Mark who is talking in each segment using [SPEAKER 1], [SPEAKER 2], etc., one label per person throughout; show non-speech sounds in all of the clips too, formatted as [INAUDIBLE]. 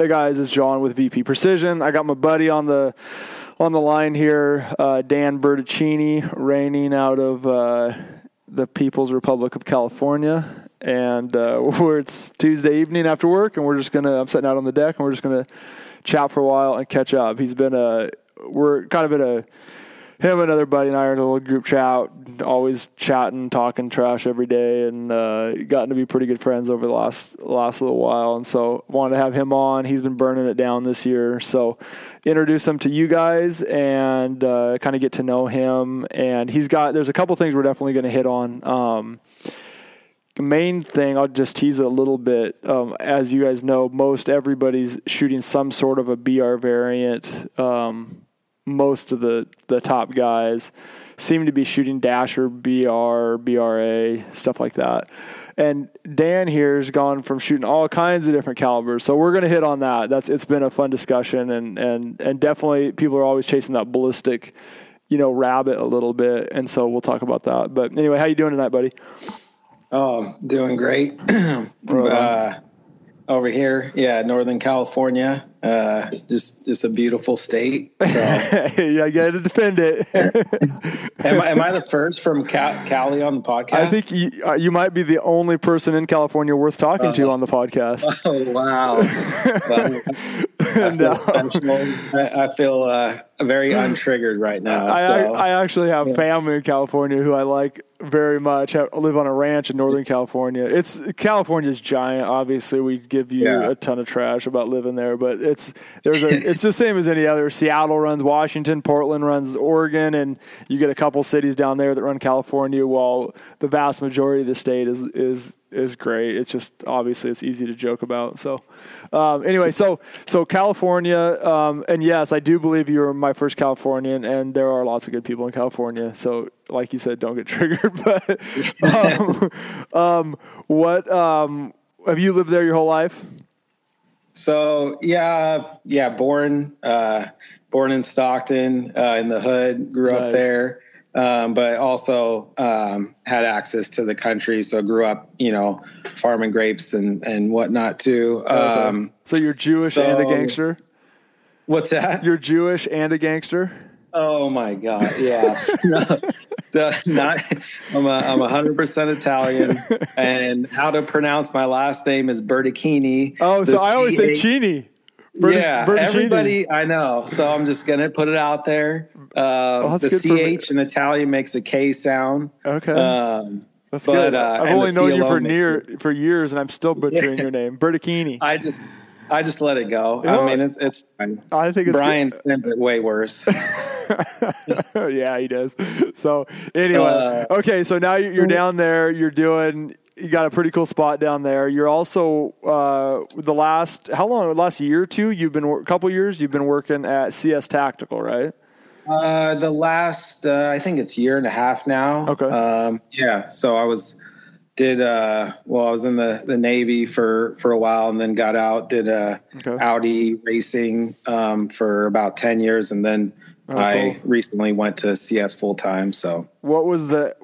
[SPEAKER 1] Hey guys, it's John with VP Precision. I got my buddy on the on the line here, uh, Dan Berticini, reigning out of uh, the People's Republic of California, and uh, [LAUGHS] we're, it's Tuesday evening after work, and we're just gonna. I'm sitting out on the deck, and we're just gonna chat for a while and catch up. He's been a. We're kind of in a him and another buddy and I are in a little group chat, always chatting, talking trash every day, and uh, gotten to be pretty good friends over the last last little while. And so wanted to have him on. He's been burning it down this year, so introduce him to you guys and uh, kind of get to know him. And he's got there's a couple things we're definitely going to hit on. Um, main thing I'll just tease a little bit. Um, as you guys know, most everybody's shooting some sort of a BR variant. Um, most of the the top guys seem to be shooting dasher, BR, BRA, stuff like that. And Dan here's gone from shooting all kinds of different calibers. So we're going to hit on that. That's it's been a fun discussion and and and definitely people are always chasing that ballistic, you know, rabbit a little bit. And so we'll talk about that. But anyway, how you doing tonight, buddy?
[SPEAKER 2] Oh, doing great. [CLEARS THROAT] uh, over here, yeah, Northern California. Uh, just just a beautiful state. So. [LAUGHS]
[SPEAKER 1] yeah, I got to defend it. [LAUGHS]
[SPEAKER 2] am, I, am I the first from Cali on the podcast? I
[SPEAKER 1] think you, uh, you might be the only person in California worth talking uh, to on the podcast. [LAUGHS]
[SPEAKER 2] Oh wow! I feel, no. I, I feel uh, very untriggered right now.
[SPEAKER 1] I, so. I, I actually have yeah. family in California who I like very much. I live on a ranch in Northern California. It's California's giant. Obviously, we give you yeah. a ton of trash about living there, but it's there's a, it's the same as any other. Seattle runs Washington, Portland runs Oregon, and you get a couple cities down there that run California. While the vast majority of the state is is is great. It's just obviously it's easy to joke about. So um, anyway, so so California, um, and yes, I do believe you were my first Californian, and there are lots of good people in California. So like you said, don't get [LAUGHS] triggered. But [LAUGHS] um, um, what um, have you lived there your whole life?
[SPEAKER 2] So yeah, yeah, born uh, born in Stockton uh, in the hood, grew nice. up there um, but also um, had access to the country. So grew up, you know, farming grapes and and whatnot too. Um,
[SPEAKER 1] so you're Jewish so, and a gangster.
[SPEAKER 2] What's that?
[SPEAKER 1] You're Jewish and a gangster.
[SPEAKER 2] Oh my god! Yeah, no, [LAUGHS] [LAUGHS] the, not. I'm a I'm hundred percent Italian, and how to pronounce my last name is Berticini.
[SPEAKER 1] Oh, so I always say Chini.
[SPEAKER 2] yeah, everybody I know. So I'm just gonna put it out there. Uh, well, the ch in Italian makes a K sound.
[SPEAKER 1] Okay. Um, that's but, good. Uh, I've only known you for near for years, and I'm still butchering [LAUGHS] yeah. your name, Berticini.
[SPEAKER 2] I just, I just let it go. You know, I mean, it's it's fine.
[SPEAKER 1] I think it's
[SPEAKER 2] Brian sends it way worse. [LAUGHS]
[SPEAKER 1] yeah, he does. So anyway, uh, okay. So now you're down there. You're doing you got a pretty cool spot down there. You're also uh, the last how long? Last year or two? You've been a couple years. You've been working at CS Tactical, right?
[SPEAKER 2] Uh, the last uh, I think it's year and a half now.
[SPEAKER 1] Okay.
[SPEAKER 2] Um, yeah. So I was did uh well I was in the the Navy for for a while and then got out did uh okay. Audi racing um, for about 10 years and then oh, I cool. recently went to CS full time so
[SPEAKER 1] what was the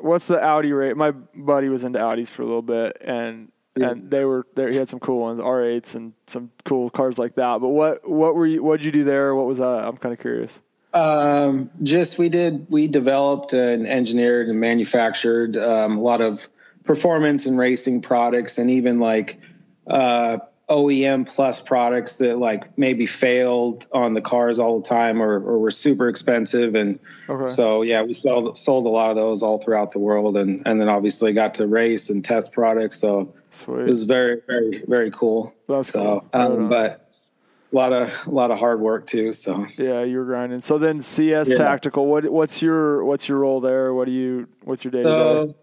[SPEAKER 1] what's the Audi rate? My buddy was into Audis for a little bit, and yeah. and they were there. He had some cool ones, R8s, and some cool cars like that. But what what were you? What did you do there? What was that? I'm kind of curious.
[SPEAKER 2] Um, just we did we developed and engineered and manufactured um, a lot of performance and racing products, and even like uh, OEM plus products that like maybe failed on the cars all the time or, or were super expensive. And okay. so, yeah, we sold, sold a lot of those all throughout the world. And, and then obviously got to race and test products. So Sweet. it was very, very, very cool.
[SPEAKER 1] That's
[SPEAKER 2] so, cool. Um, but a lot of, a lot of hard work too. So
[SPEAKER 1] yeah, you're grinding. So then CS yeah. tactical, what, what's your, what's your role there? What do you, what's your day to day?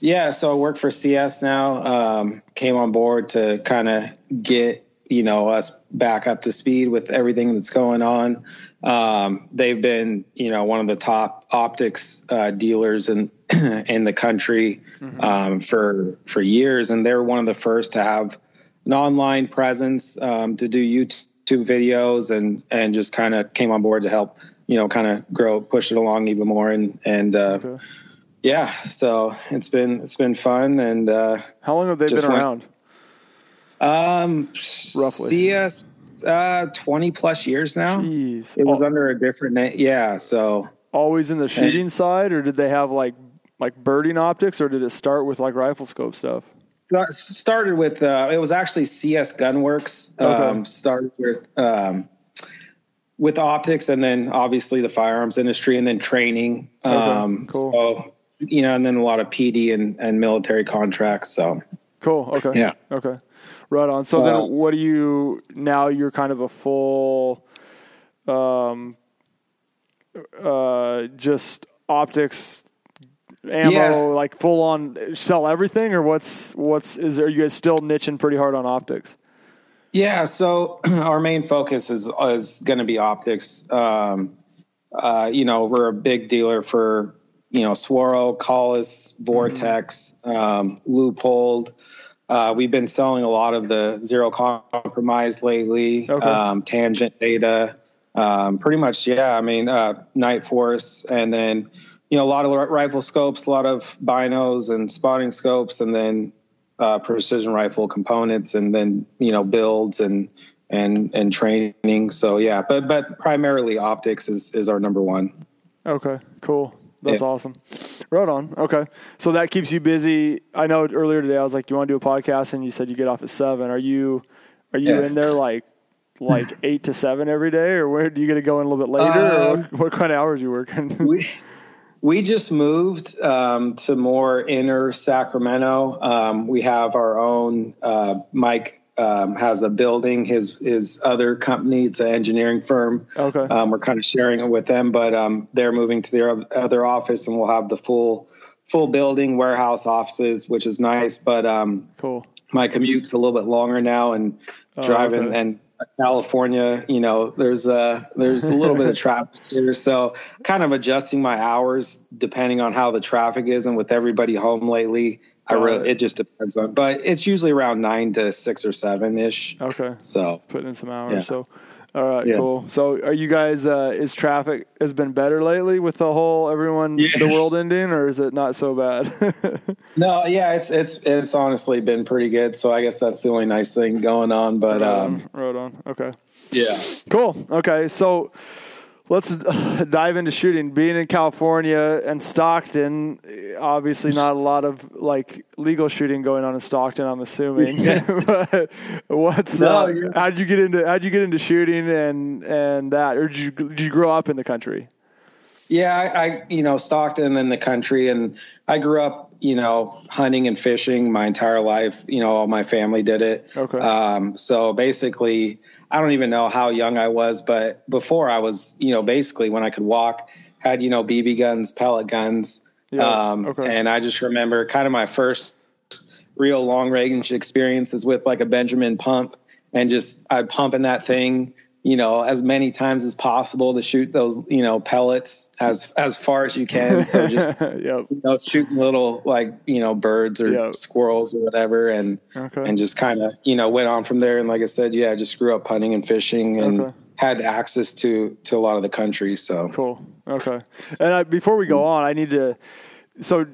[SPEAKER 2] Yeah, so I work for CS now. Um, came on board to kind of get you know us back up to speed with everything that's going on. Um, they've been you know one of the top optics uh, dealers in [CLEARS THROAT] in the country mm-hmm. um, for for years, and they're one of the first to have an online presence um, to do YouTube videos and and just kind of came on board to help you know kind of grow push it along even more and and uh, okay yeah, so it's been it's been fun and uh,
[SPEAKER 1] how long have they been around?
[SPEAKER 2] Um,
[SPEAKER 1] Roughly.
[SPEAKER 2] CS uh, twenty plus years now.
[SPEAKER 1] Jeez.
[SPEAKER 2] It was
[SPEAKER 1] Al-
[SPEAKER 2] under a different name. Yeah, so
[SPEAKER 1] always in the shooting side, or did they have like like birding optics, or did it start with like rifle scope stuff?
[SPEAKER 2] Started with uh, it was actually CS Gunworks.
[SPEAKER 1] Okay.
[SPEAKER 2] Um, started with um, with optics, and then obviously the firearms industry, and then training. Um,
[SPEAKER 1] cool.
[SPEAKER 2] So you know, and then a lot of PD and, and military contracts. So
[SPEAKER 1] Cool. Okay.
[SPEAKER 2] Yeah.
[SPEAKER 1] Okay. Right on. So
[SPEAKER 2] Uh,
[SPEAKER 1] then, what do you now? You're kind of a full, um, uh, just optics, ammo,
[SPEAKER 2] Yes.
[SPEAKER 1] like full on sell everything, or what's what's is there? Are you guys still niching pretty hard on optics?
[SPEAKER 2] Yeah, so [CLEARS THROAT] our main focus is is going to be optics. Um, uh, you know, we're a big dealer for you know Swaro, Kahles, Vortex, um, Leupold. Uh, we've been selling a lot of the zero compromise lately.
[SPEAKER 1] Okay.
[SPEAKER 2] Um, Tangent Theta, um, pretty much. Yeah, I mean, uh, Night Force, and then you know a lot of rifle scopes, a lot of binos and spotting scopes, and then uh, precision rifle components and then you know builds and and and training so yeah but but primarily optics is is our number one
[SPEAKER 1] Okay, cool. That's
[SPEAKER 2] Yeah.
[SPEAKER 1] awesome. Right on. Okay. So that keeps you busy. I know earlier today I was like, Do you want to do a podcast? And you said you get off at seven. Are you are you
[SPEAKER 2] Yeah.
[SPEAKER 1] in there like like [LAUGHS] eight to seven every day or where do you get to go in a little bit later or
[SPEAKER 2] Um,
[SPEAKER 1] what, what kind of hours you working?
[SPEAKER 2] we we just moved um, to more inner Sacramento. Um, we have our own. Uh, Mike um, has a building. His his other company, it's an engineering firm.
[SPEAKER 1] okay.
[SPEAKER 2] Um, we're kind of sharing it with them, but um, they're moving to their other office, and we'll have the full full building, warehouse offices, which is nice. But um,
[SPEAKER 1] cool.
[SPEAKER 2] my commute's a little bit longer now and driving
[SPEAKER 1] Oh, okay.
[SPEAKER 2] and California, you know, there's a there's a little bit of [LAUGHS] traffic here, so kind of adjusting my hours depending on how the traffic is, and with everybody home lately, I really
[SPEAKER 1] it.
[SPEAKER 2] just depends on, but it's usually around nine to six or seven ish.
[SPEAKER 1] Okay.
[SPEAKER 2] So
[SPEAKER 1] Putting in some hours.
[SPEAKER 2] Yeah.
[SPEAKER 1] So all right,
[SPEAKER 2] Yeah.
[SPEAKER 1] cool. So are you guys uh is traffic has been better lately with the whole everyone
[SPEAKER 2] Yeah.
[SPEAKER 1] the world ending or is it not so bad? [LAUGHS]
[SPEAKER 2] no, yeah, it's it's it's honestly been pretty good. So I guess that's the only nice thing going on. But um,
[SPEAKER 1] right on. Okay.
[SPEAKER 2] yeah,
[SPEAKER 1] Cool. Okay, so let's [LAUGHS] dive into shooting. Being in California and Stockton, obviously not a lot of like legal shooting going on in Stockton. I'm assuming. [LAUGHS] but what's
[SPEAKER 2] No,
[SPEAKER 1] uh,
[SPEAKER 2] you're-
[SPEAKER 1] how'd you get into how'd you get into shooting and and that, or did you did you grow up in the country?
[SPEAKER 2] Yeah, I, I you know Stockton and the country, and I grew up you know hunting and fishing my entire life. You know, all my family did it.
[SPEAKER 1] Okay.
[SPEAKER 2] Um, so basically, I don't even know how young I was, but before I was, you know, basically when I could walk, had you know BB guns, pellet guns,
[SPEAKER 1] Yeah,
[SPEAKER 2] um,
[SPEAKER 1] okay.
[SPEAKER 2] and I just remember kind of my first real long range experiences with like a Benjamin pump, and just I pumping that thing, you know, as many times as possible to shoot those, you know, pellets as as far as you can. So [LAUGHS] just
[SPEAKER 1] yep.
[SPEAKER 2] you know, shooting little like you know birds or
[SPEAKER 1] Yeah.
[SPEAKER 2] squirrels or whatever, and
[SPEAKER 1] Okay.
[SPEAKER 2] and just kind of you know went on from there. And like I said, yeah, I just grew up hunting and fishing and
[SPEAKER 1] Okay.
[SPEAKER 2] had access to to a lot of the country. So
[SPEAKER 1] Cool. Okay. And I, before we go mm-hmm. on, I need to so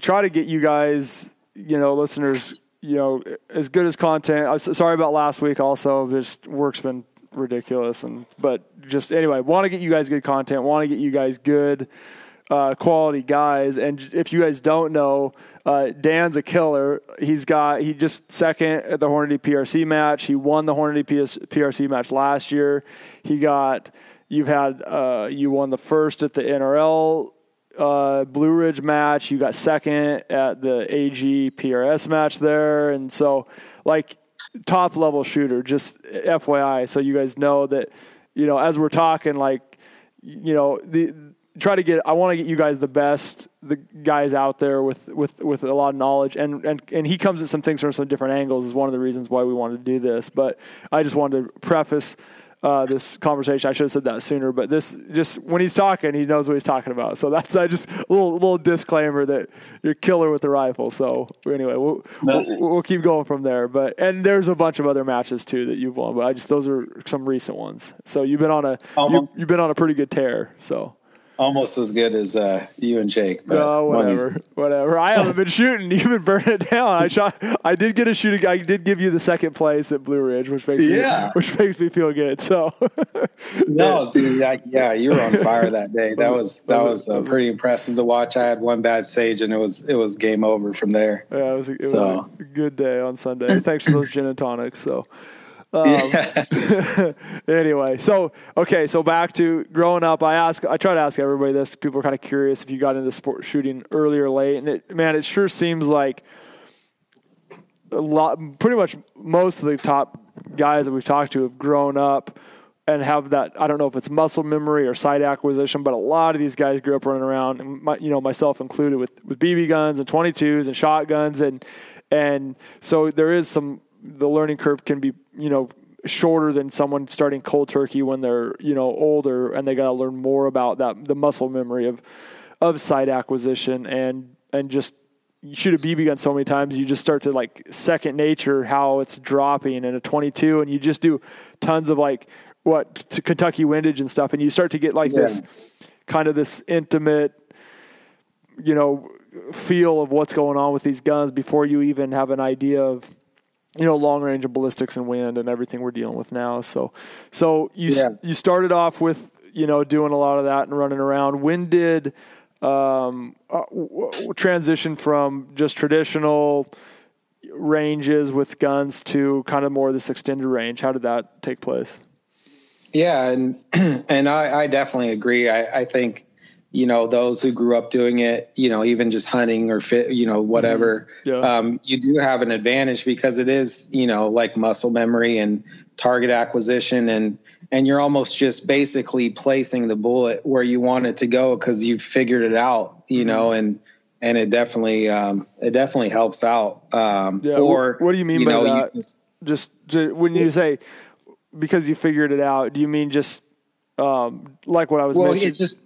[SPEAKER 1] try to get you guys, you know, listeners, you know, as good as content. Uh, I'm sorry about last week. Also, just work's been ridiculous, and but just anyway, want to get you guys good content. Want to get you guys good. Uh, quality guys, and if you guys don't know, uh, Dan's a killer. He's got he just second at the Hornady PRC match. He won the Hornady PS, PRC match last year. He got you've had uh, you won the first at the NRL uh, Blue Ridge match. You got second at the AG PRS match there, and so like top level shooter. Just FYI, so you guys know that you know as we're talking, like you know the try to get. I want to get you guys the best the guys out there with with with a lot of knowledge, and and and he comes at some things from some different angles. Is one of the reasons why we wanted to do this. But I just wanted to preface uh, this conversation. I should have said that sooner, but this just when he's talking, he knows what he's talking about. So that's I just a little little disclaimer that you're killer with the rifle. So anyway, we'll, we'll we'll keep going from there. But and there's a bunch of other matches too that you've won, but I just those are some recent ones. So you've been on a
[SPEAKER 2] Um,
[SPEAKER 1] you, you've been on a pretty good tear. So
[SPEAKER 2] almost as good as uh, you and Jake. But
[SPEAKER 1] oh, whatever, whatever. I haven't been shooting. [LAUGHS] You've been burning it down. I shot. I did get a shooting. I did give you the second place at Blue Ridge, which makes
[SPEAKER 2] yeah.
[SPEAKER 1] me, which makes me feel good. So [LAUGHS]
[SPEAKER 2] no, dude, like, yeah, you were on fire that day. That was that was uh, pretty impressive to watch. I had one bad stage, and it was it was game over from there.
[SPEAKER 1] Yeah, it was, a, it so. was a good day on Sunday. Thanks for those gin and tonics. So. Um, [LAUGHS] anyway, so okay, so back to growing up. I ask, I try to ask everybody this. People are kind of curious if you got into sport shooting early or late, and it, man, it sure seems like a lot. Pretty much most of the top guys that we've talked to have grown up and have that. I don't know if it's muscle memory or sight acquisition, but a lot of these guys grew up running around, and my, you know, myself included, with with BB guns and 22s and shotguns, and and so there is some the learning curve can be you know shorter than someone starting cold turkey when they're you know older and they got to learn more about that the muscle memory of of sight acquisition and and just you shoot a BB gun so many times you just start to like second nature how it's dropping in a 22 and you just do tons of like what Kentucky windage and stuff and you start to get like yeah. this kind of this intimate you know feel of what's going on with these guns before you even have an idea of you know long range and ballistics and wind and everything we're dealing with now. So so you yeah. you started off with you know doing a lot of that and running around. When did um, uh, transition from just traditional ranges with guns to kind of more this extended range? How did that take place?
[SPEAKER 2] Yeah, and [CLEARS THROAT] and I, I definitely agree. I, I think you know those who grew up doing it you know even just hunting or fit you know whatever mm-hmm. yeah. um, you do have an advantage because it is you know like muscle memory and target acquisition and and you're almost just basically placing the bullet where you want it to go because you've figured it out you mm-hmm. know and and it definitely um, it definitely helps out um, yeah, or
[SPEAKER 1] what do you mean you by know, that just, just, just when you say because you figured it out do you mean just um, like what I was
[SPEAKER 2] well,
[SPEAKER 1] mentioning?
[SPEAKER 2] it's just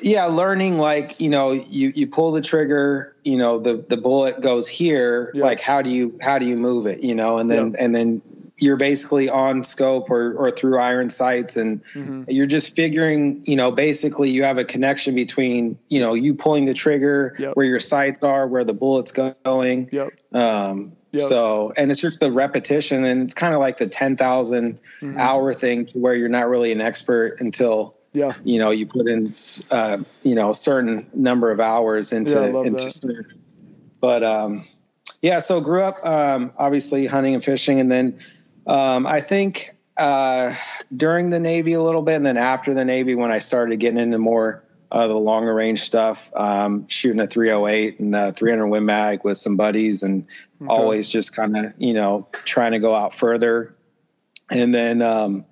[SPEAKER 2] yeah learning like you know you you pull the trigger you know the the bullet goes here yeah. like how do you how do you move it you know and then yeah. and then you're basically on scope or or through iron sights and mm-hmm. you're just figuring you know basically you have a connection between you know you pulling the trigger yep. where your sights are where the bullet's going
[SPEAKER 1] yep.
[SPEAKER 2] um Yep. So, and it's just the repetition, and it's kind of like the 10,000 mm-hmm. hour thing to where you're not really an expert until
[SPEAKER 1] yeah.
[SPEAKER 2] You know, you put in, uh, you know, a certain number of hours into, yeah, into, certain, but, um, yeah, so grew up, um, obviously hunting and fishing. And then, um, I think, uh, during the Navy a little bit, and then after the Navy, when I started getting into more, uh, the longer range stuff, um, shooting a 308 and a 300 Win Mag with some buddies and okay. always just kind of, you know, trying to go out further. And then, um,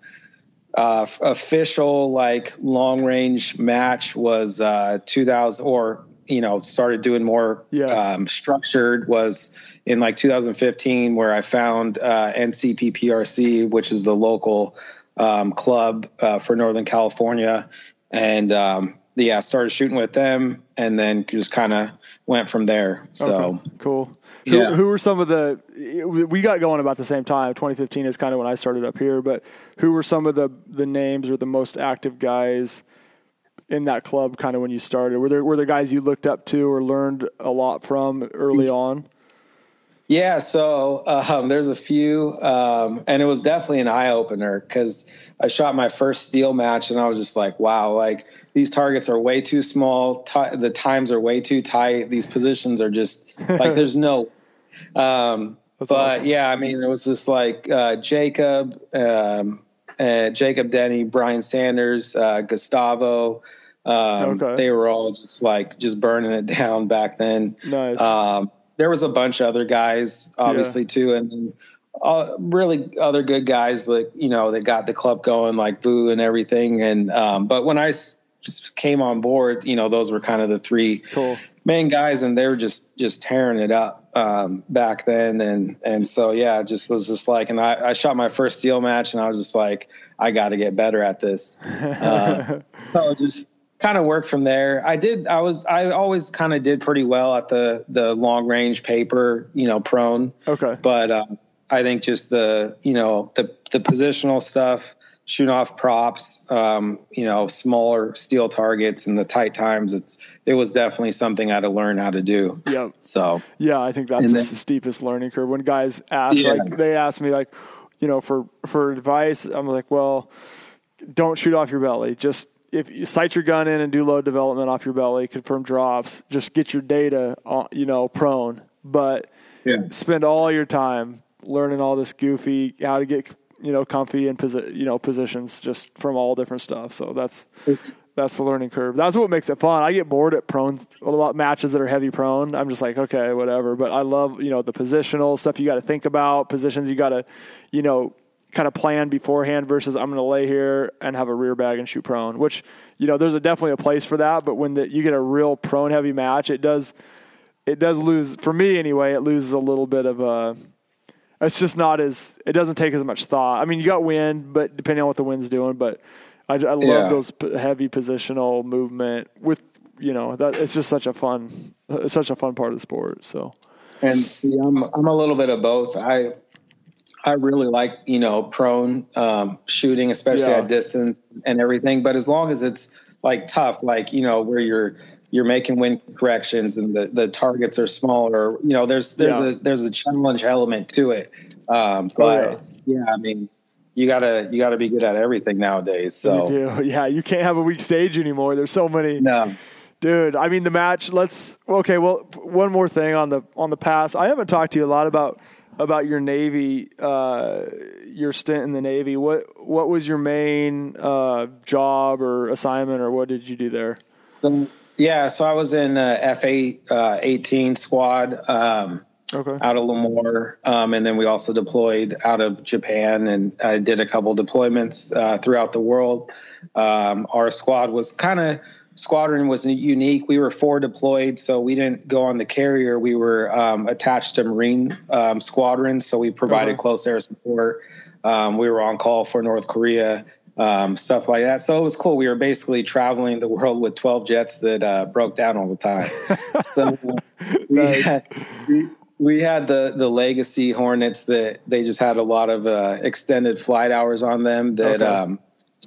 [SPEAKER 2] uh, official like long range match was uh, 2000 or you know started doing more yeah. um, structured was in like 2015 where I found uh, NCPPRC which is the local um, club uh, for Northern California and um, yeah started shooting with them and then just kind of went from there. So
[SPEAKER 1] okay, cool. Yeah. Who, who were some of the we got going about the same time. 2015 is kind of when i started up here but who were some of the the names or the most active guys in that club kind of when you started? Were there were there guys you looked up to or learned a lot from early mm-hmm. on
[SPEAKER 2] yeah so um, there's a few um, and it was definitely an eye-opener because i shot my first steel match and i was just like wow like these targets are way too small. T- the times are way too tight. These positions are just [LAUGHS] like there's no. Um, but awesome. yeah, I mean, it was just like uh, Jacob, um, uh, Jacob Denny, Brian Sanders, uh, Gustavo. Um, okay. They were all just like just burning it down back then.
[SPEAKER 1] Nice.
[SPEAKER 2] There was a bunch of other guys, obviously, yeah. too, and. Uh, really other good guys that you know that got the club going like Vu and everything and um, but when I just came on board, you know, those were kind of the three
[SPEAKER 1] cool.
[SPEAKER 2] main guys, and they were just just tearing it up um, back then. And and so yeah, it just was just like, and I, I shot my first steel match, and I was just like, I got to get better at this. [LAUGHS] Uh, so just kind of worked from there. I did. I was. I always kind of did pretty well at the the long range paper, you know, prone.
[SPEAKER 1] Okay,
[SPEAKER 2] but. Um, I think just the you know the the positional stuff shooting off props, um, you know, smaller steel targets and the tight times. It's it was definitely something I had to learn how to do.
[SPEAKER 1] Yep.
[SPEAKER 2] So
[SPEAKER 1] yeah, I think that's
[SPEAKER 2] And
[SPEAKER 1] the
[SPEAKER 2] then-
[SPEAKER 1] steepest learning curve. When guys ask,
[SPEAKER 2] Yeah.
[SPEAKER 1] like they ask me, like, you know, for for advice, I'm like, well, don't shoot off your belly. Just if you sight your gun in and do load development off your belly, confirm drops. Just get your data, on, you know, prone. But
[SPEAKER 2] yeah,
[SPEAKER 1] spend all your time learning all this goofy how to get you know comfy and posi- you know positions just from all different stuff. So that's that's the learning curve. That's what makes it fun. I get bored at prone a lot matches that are heavy prone. I'm just like okay, whatever. But I love you know the positional stuff you got to think about positions you got to you know kind of plan beforehand versus I'm going to lay here and have a rear bag and shoot prone. Which you know there's a definitely a place for that. But when the, you get a real prone heavy match, it does it does lose for me anyway. It loses a little bit of a. It's just not as. It doesn't take as much thought. I mean, you got wind, but depending on what the wind's doing, but I, I love
[SPEAKER 2] Yeah.
[SPEAKER 1] those p- heavy positional movement with you know that it's just such a fun, it's such a fun part of the sport. So
[SPEAKER 2] and see, I'm I'm a little bit of both. I I really like you know prone um, shooting, especially
[SPEAKER 1] Yeah.
[SPEAKER 2] at distance and everything. But as long as it's like tough, like you know where you're you're making wind corrections and the, the targets are smaller, you know there's there's
[SPEAKER 1] Yeah.
[SPEAKER 2] a there's a challenge element to it. Um, but yeah. I mean you gotta you gotta be good at everything nowadays. So
[SPEAKER 1] you do, yeah. You can't have a weak stage anymore. There's so many.
[SPEAKER 2] no,
[SPEAKER 1] Dude, I mean the match. Let's okay. Well, one more thing on the on the pass. I haven't talked to you a lot about about your Navy, uh, your stint in the Navy. What what was your main uh, job or assignment, or what did you do there?
[SPEAKER 2] so, yeah. So I was in uh, F eight uh, eighteen squad. Um,
[SPEAKER 1] Okay.
[SPEAKER 2] out of Lemoore, um, and then we also deployed out of Japan, and I did a couple deployments uh, throughout the world. Um, our squad was kind of squadron was unique. We were four deployed, so we didn't go on the carrier. We were um, attached to Marine um, squadrons, so we provided
[SPEAKER 1] Okay.
[SPEAKER 2] close air support. Um, we were on call for North Korea. Um, stuff like that. So it was cool. We were basically traveling the world with 12 jets that uh, broke down all the time. [LAUGHS] so we,
[SPEAKER 1] Nice.
[SPEAKER 2] had, we, we had the the legacy Hornets that they just had a lot of uh, extended flight hours on them that
[SPEAKER 1] Okay.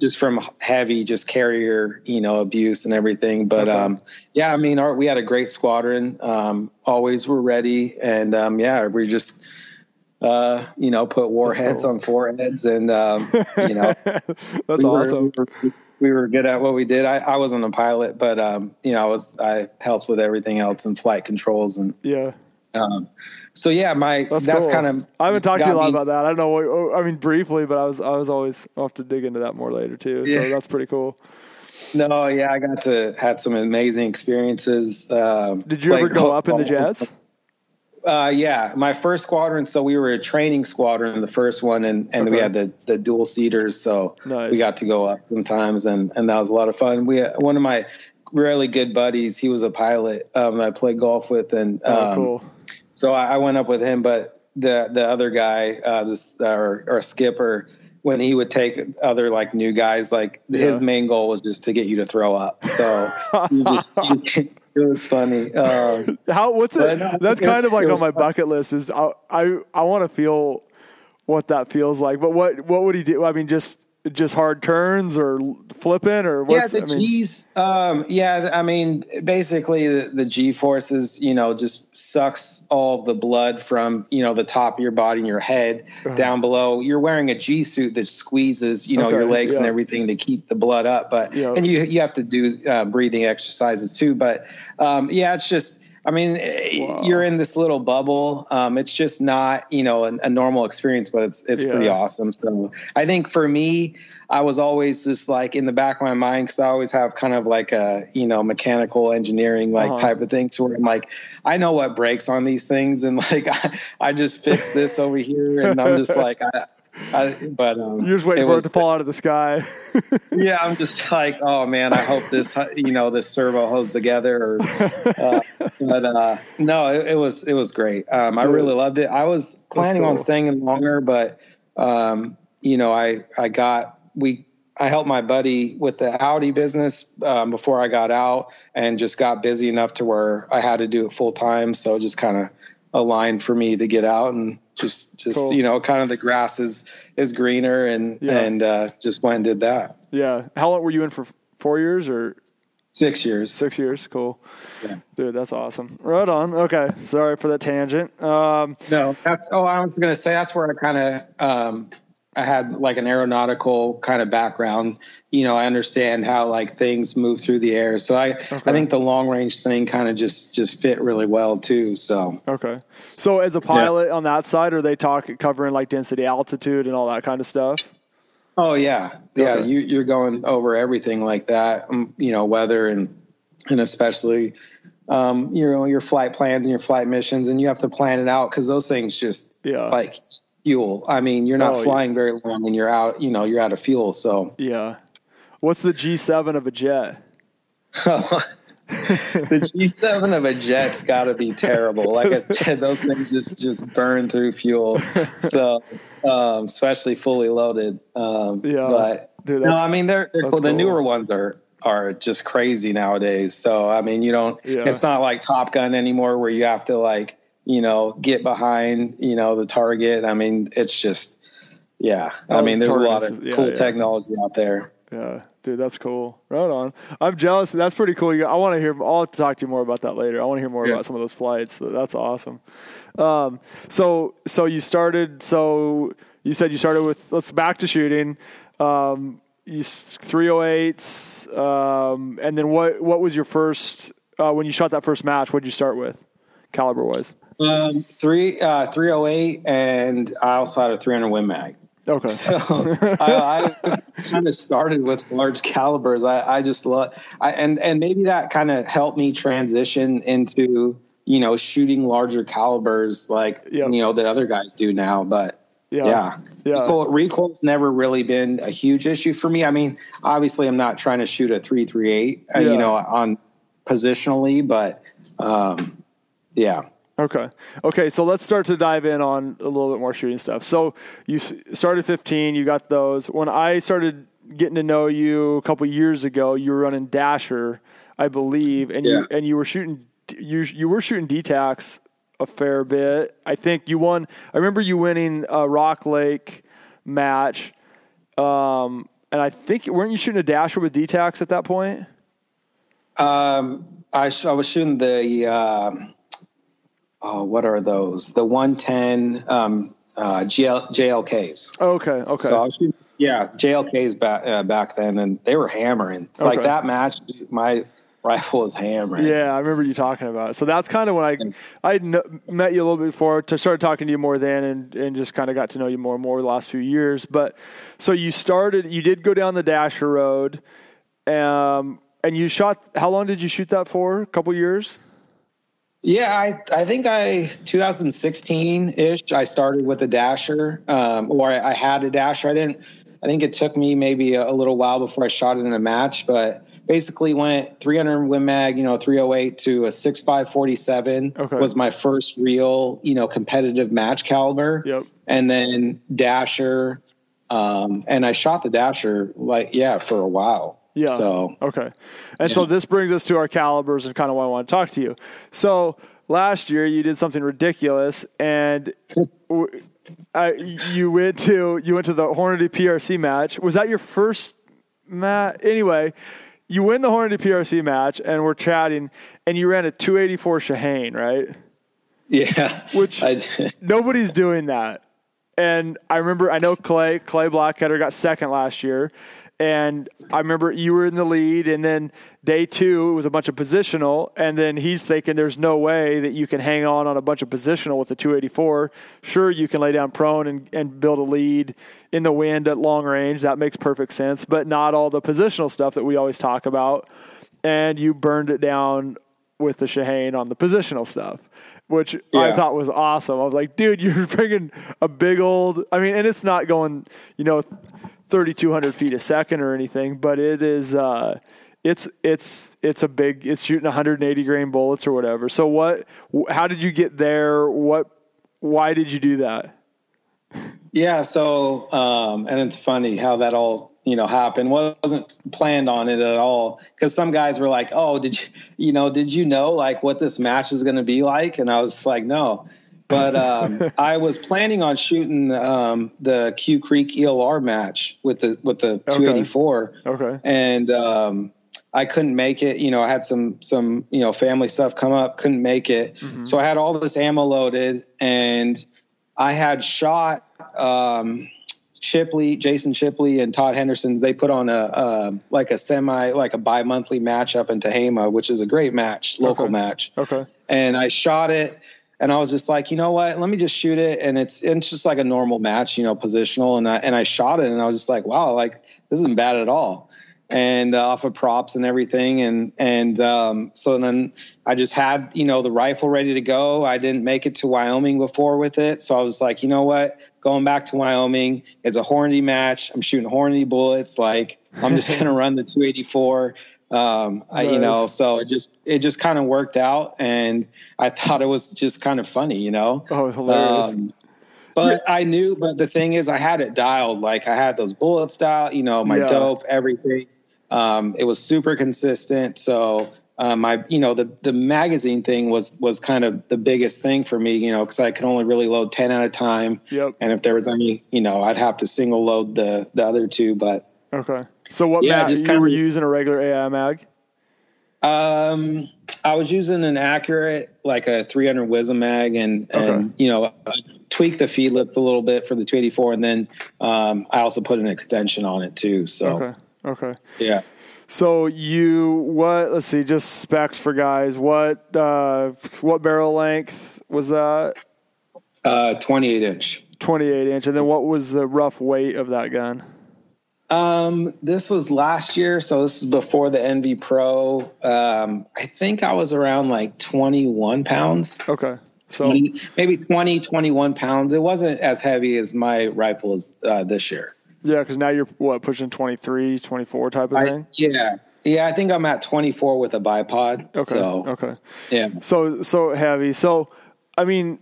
[SPEAKER 2] Just from heavy just carrier you know abuse and everything. But
[SPEAKER 1] Okay.
[SPEAKER 2] um, yeah, I mean our, we had a great squadron. Um, always were ready, and um, yeah, we just. Uh, you know, put warheads
[SPEAKER 1] cool.
[SPEAKER 2] on foreheads, and um, you know, [LAUGHS]
[SPEAKER 1] That's
[SPEAKER 2] we were,
[SPEAKER 1] awesome.
[SPEAKER 2] we, were, we were good at what we did. I, I wasn't a pilot, but um, you know, I was I helped with everything else and flight controls and
[SPEAKER 1] Yeah,
[SPEAKER 2] um, so yeah, my
[SPEAKER 1] that's,
[SPEAKER 2] that's,
[SPEAKER 1] cool.
[SPEAKER 2] kind of
[SPEAKER 1] I haven't talked to you a lot
[SPEAKER 2] me-
[SPEAKER 1] about that. I don't know. What, oh, I mean, briefly, but I was I was always I'll have to dig into that more later too. So
[SPEAKER 2] Yeah.
[SPEAKER 1] that's pretty cool.
[SPEAKER 2] No, yeah, I got to had some amazing experiences. Um,
[SPEAKER 1] Did you ever go up in the jets?
[SPEAKER 2] Uh, yeah, my first squadron. So we were a training squadron, the first one, and and we had the the dual seaters. So
[SPEAKER 1] Nice.
[SPEAKER 2] we got to go up sometimes, and and that was a lot of fun. We one of my really good buddies. He was a pilot. Um, I played golf with, and um,
[SPEAKER 1] Oh, cool.
[SPEAKER 2] So I, I went up with him, but the the other guy, uh, this or, or skipper, when he would take other like new guys, like his main goal was just to get you to throw up. So you just it [LAUGHS] was funny. Um,
[SPEAKER 1] How? What's it?
[SPEAKER 2] no,
[SPEAKER 1] That's
[SPEAKER 2] it-
[SPEAKER 1] kind of like on my
[SPEAKER 2] fun.
[SPEAKER 1] bucket list. Is I I, I want to feel what that feels like. But what what would he do? I mean, just just hard turns or flipping or
[SPEAKER 2] yeah, the
[SPEAKER 1] I mean,
[SPEAKER 2] G's. Um, yeah, I mean, basically the, the G forces, you know, just sucks all the blood from you know the top of your body and your head down below. You're wearing a G suit that squeezes, you know,
[SPEAKER 1] Okay,
[SPEAKER 2] your legs and everything to keep the blood up. But
[SPEAKER 1] Yeah.
[SPEAKER 2] and you you have to do uh, breathing exercises too. But um, yeah, it's just. I mean, eh,
[SPEAKER 1] Wow.
[SPEAKER 2] you're in this little bubble. Um, it's just not, you know, a, a normal experience, but it's it's pretty awesome. So I think for me, I was always just like in the back of my mind because I always have kind of like a you know mechanical engineering like
[SPEAKER 1] Uh-huh.
[SPEAKER 2] type of thing. to where I'm like, I know what breaks on these things, and like I, [LAUGHS] I just fix this over here, and I'm just like, I, I but um,
[SPEAKER 1] you're just waiting
[SPEAKER 2] it
[SPEAKER 1] for
[SPEAKER 2] was-
[SPEAKER 1] it to fall out of the sky. [LAUGHS]
[SPEAKER 2] yeah, I'm just like, oh man, I hope this, you know, this turbo holds together. Or, uh, [LAUGHS] but uh, no, it, it was it was great. Um, I really loved it. I was planning on staying in longer, but um, you know, I I got we. I helped my buddy with the Audi business um, before I got out, and just got busy enough to where I had to do it full time. So it just kind of aligned for me to get out, and just just cool. you know, kind of the grass is is greener, and yeah. and uh, just went and did that.
[SPEAKER 1] Yeah. How long were you in for? Four years or
[SPEAKER 2] Six years.
[SPEAKER 1] Six years. Cool. Yeah. Dude, that's awesome. Right on. Okay. Sorry for the tangent. Um,
[SPEAKER 2] no, that's, oh, I was going to say that's where I kind of, um, I had like an aeronautical kind of background. You know, I understand how like things move through the air. So I, okay. I think the long range thing kind of just, just fit really well too. So,
[SPEAKER 1] okay. So as a pilot yeah. on that side, are they talking, covering like density, altitude and all that kind of stuff?
[SPEAKER 2] Oh yeah, yeah. Okay. You, you're going over everything like that. Um, you know, weather and and especially um, you know your flight plans and your flight missions, and you have to plan it out because those things just yeah like fuel. I mean, you're not oh, flying yeah. very long, and you're out. You know, you're out of fuel. So
[SPEAKER 1] yeah. What's the G7 of a jet? [LAUGHS]
[SPEAKER 2] the G7 of a jet's got to be terrible. Like I said, those things just just burn through fuel. So, um, especially fully loaded. Um, yeah, but Dude, no, I mean they're they're cool. cool. The newer ones are are just crazy nowadays. So I mean, you don't. Yeah. It's not like Top Gun anymore, where you have to like you know get behind you know the target. I mean, it's just yeah. I mean, there's a lot of yeah, cool yeah. technology out there.
[SPEAKER 1] Yeah, dude, that's cool. Right on. I'm jealous. That's pretty cool. I want to hear. I'll talk to you more about that later. I want to hear more yeah. about some of those flights. that's awesome. Um, so, so you started. So you said you started with. Let's back to shooting. Um, you 308s, um, and then what? What was your first uh, when you shot that first match? What did you start with, caliber wise?
[SPEAKER 2] Um, three uh, 308, and I also had a 300 Win Mag.
[SPEAKER 1] Okay. [LAUGHS]
[SPEAKER 2] So I, I kind of started with large calibers. I, I just love, I, and and maybe that kind of helped me transition into you know shooting larger calibers like yep. you know that other guys do now. But yeah, yeah, yeah. Recoil, recoil's never really been a huge issue for me. I mean, obviously, I'm not trying to shoot a three three eight, uh, you know, on positionally, but um, yeah.
[SPEAKER 1] Okay. Okay. So let's start to dive in on a little bit more shooting stuff. So you started 15, you got those. When I started getting to know you a couple years ago, you were running Dasher, I believe, and yeah. you and you were shooting you you were shooting DTACs a fair bit. I think you won. I remember you winning a Rock Lake match, um, and I think weren't you shooting a Dasher with DTACs at that point?
[SPEAKER 2] Um, I, I was shooting the. Um, oh, what are those? The 110 um, uh, GL, JLKs.
[SPEAKER 1] Okay, okay. So
[SPEAKER 2] shooting, yeah, JLKs back uh, back then, and they were hammering. Okay. Like that match, my rifle was hammering.
[SPEAKER 1] Yeah, I remember you talking about it. So that's kind of when I I met you a little bit before to start talking to you more then, and and just kind of got to know you more and more the last few years. But so you started, you did go down the Dasher road, um, and you shot. How long did you shoot that for? A couple years.
[SPEAKER 2] Yeah, I, I think I 2016 ish. I started with a dasher, um, or I, I, had a dasher. I didn't. I think it took me maybe a, a, little while before I shot it in a match, but basically went 300 Win Mag, you know, 308 to a 6547 okay. was my first real, you know, competitive match caliber.
[SPEAKER 1] Yep.
[SPEAKER 2] And then dasher, um, and I shot the dasher like yeah for a while.
[SPEAKER 1] Yeah.
[SPEAKER 2] So
[SPEAKER 1] okay, and yeah. so this brings us to our calibers and kind of why I want to talk to you. So last year you did something ridiculous, and [LAUGHS] I, you went to you went to the Hornady PRC match. Was that your first match? Anyway, you win the Hornady PRC match, and we're chatting, and you ran a 284 Shehane, right?
[SPEAKER 2] Yeah.
[SPEAKER 1] Which [LAUGHS] nobody's doing that. And I remember, I know Clay Clay Blackheader got second last year, and I remember you were in the lead, and then day two, it was a bunch of positional. And then he's thinking there's no way that you can hang on on a bunch of positional with the 284. Sure, you can lay down prone and, and build a lead in the wind at long range. That makes perfect sense, but not all the positional stuff that we always talk about. And you burned it down with the Shehane on the positional stuff which yeah. I thought was awesome. I was like, dude, [LAUGHS] you're bringing a big old. I mean, and it's not going, you know, 3,200 feet a second or anything, but it is. Uh, it's it's it's a big. It's shooting 180 grain bullets or whatever. So what? How did you get there? What? Why did you do that?
[SPEAKER 2] Yeah. So um, and it's funny how that all you know happened wasn't planned on it at all because some guys were like oh did you you know did you know like what this match was going to be like and i was like no But um, [LAUGHS] I was planning on shooting um, the Q Creek ELR match with the with the 284.
[SPEAKER 1] Okay.
[SPEAKER 2] And um, I couldn't make it. You know, I had some some you know family stuff come up, couldn't make it.
[SPEAKER 1] Mm-hmm.
[SPEAKER 2] So I had all this ammo loaded, and I had shot um, Chipley, Jason Chipley, and Todd Henderson's. They put on a uh, like a semi like a bi monthly match up in Tehama, which is a great match, local
[SPEAKER 1] Okay.
[SPEAKER 2] match
[SPEAKER 1] Okay.
[SPEAKER 2] and I shot it and I was just like, you know what, let me just shoot it. And it's, it's just like a normal match, you know, positional. And I, and I shot it and I was just like, wow, like this isn't bad at all. And uh, off of props and everything. And, and, um, so then I just had, you know, the rifle ready to go. I didn't make it to Wyoming before with it. So I was like, you know what, going back to Wyoming, it's a Hornady match. I'm shooting Hornady bullets. Like I'm just [LAUGHS] to run the 284. Um, I, you know, so it just it just kind of worked out, and I [LAUGHS] thought it was just kind of funny, you know.
[SPEAKER 1] Oh, hilarious.
[SPEAKER 2] Um, but I knew, but the thing is, I had it dialed. Like I had those bullets dialed, you know, my
[SPEAKER 1] Yeah.
[SPEAKER 2] dope, everything. Um, it was super consistent. So um, my, you know, the the magazine thing was was kind of the biggest thing for me, you know, because I could only really load ten at a time.
[SPEAKER 1] Yep.
[SPEAKER 2] And if there was any, you know, I'd have to single load the the other two. But
[SPEAKER 1] Okay. So what
[SPEAKER 2] Yeah,
[SPEAKER 1] mag
[SPEAKER 2] just
[SPEAKER 1] you were using a regular AI mag?
[SPEAKER 2] Um, I was using an accurate, like a 300 Wisdom mag, and
[SPEAKER 1] Okay.
[SPEAKER 2] and you know, I tweaked the feed lift a little bit for the 284, and then um, I also put an extension on it too. So
[SPEAKER 1] Okay. Okay.
[SPEAKER 2] yeah,
[SPEAKER 1] So you what? Let's see, just specs for guys. What uh, what barrel length was that?
[SPEAKER 2] uh, 28 inch.
[SPEAKER 1] Twenty eight inch, and then what was the rough weight of that gun?
[SPEAKER 2] Um, this was last year, so this is before the NV Pro. Um, I think I was around like 21 pounds.
[SPEAKER 1] Okay. So
[SPEAKER 2] 20, maybe 20, 21 pounds. It wasn't as heavy as my rifle is uh, this year.
[SPEAKER 1] yeah, because now you're what pushing 23, 24 type of
[SPEAKER 2] I,
[SPEAKER 1] thing.
[SPEAKER 2] yeah. Yeah, I think I'm at 24 with a bipod.
[SPEAKER 1] Okay.
[SPEAKER 2] So,
[SPEAKER 1] Okay.
[SPEAKER 2] yeah.
[SPEAKER 1] So so heavy. So I mean,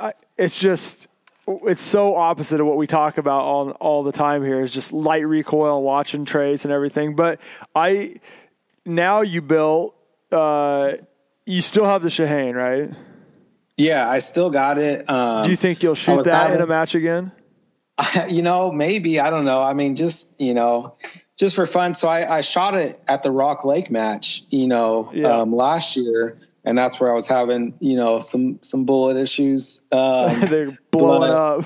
[SPEAKER 1] I- it's just it's so opposite of what we talk about all all the time here. Is just light recoil and watching trace and everything. But I now you built. Uh, you still have the Shehane, right?
[SPEAKER 2] Yeah, I still got it. Um,
[SPEAKER 1] Do you think you'll shoot that in a match again? [LAUGHS]
[SPEAKER 2] you know, maybe, I don't know. I mean, just, you know, just for fun. So I, I shot it at the Rock Lake match, you know,
[SPEAKER 1] Yeah.
[SPEAKER 2] um, last year. And that's where I was having, you know, some, some bullet issues. Um, [LAUGHS]
[SPEAKER 1] They're blowing up.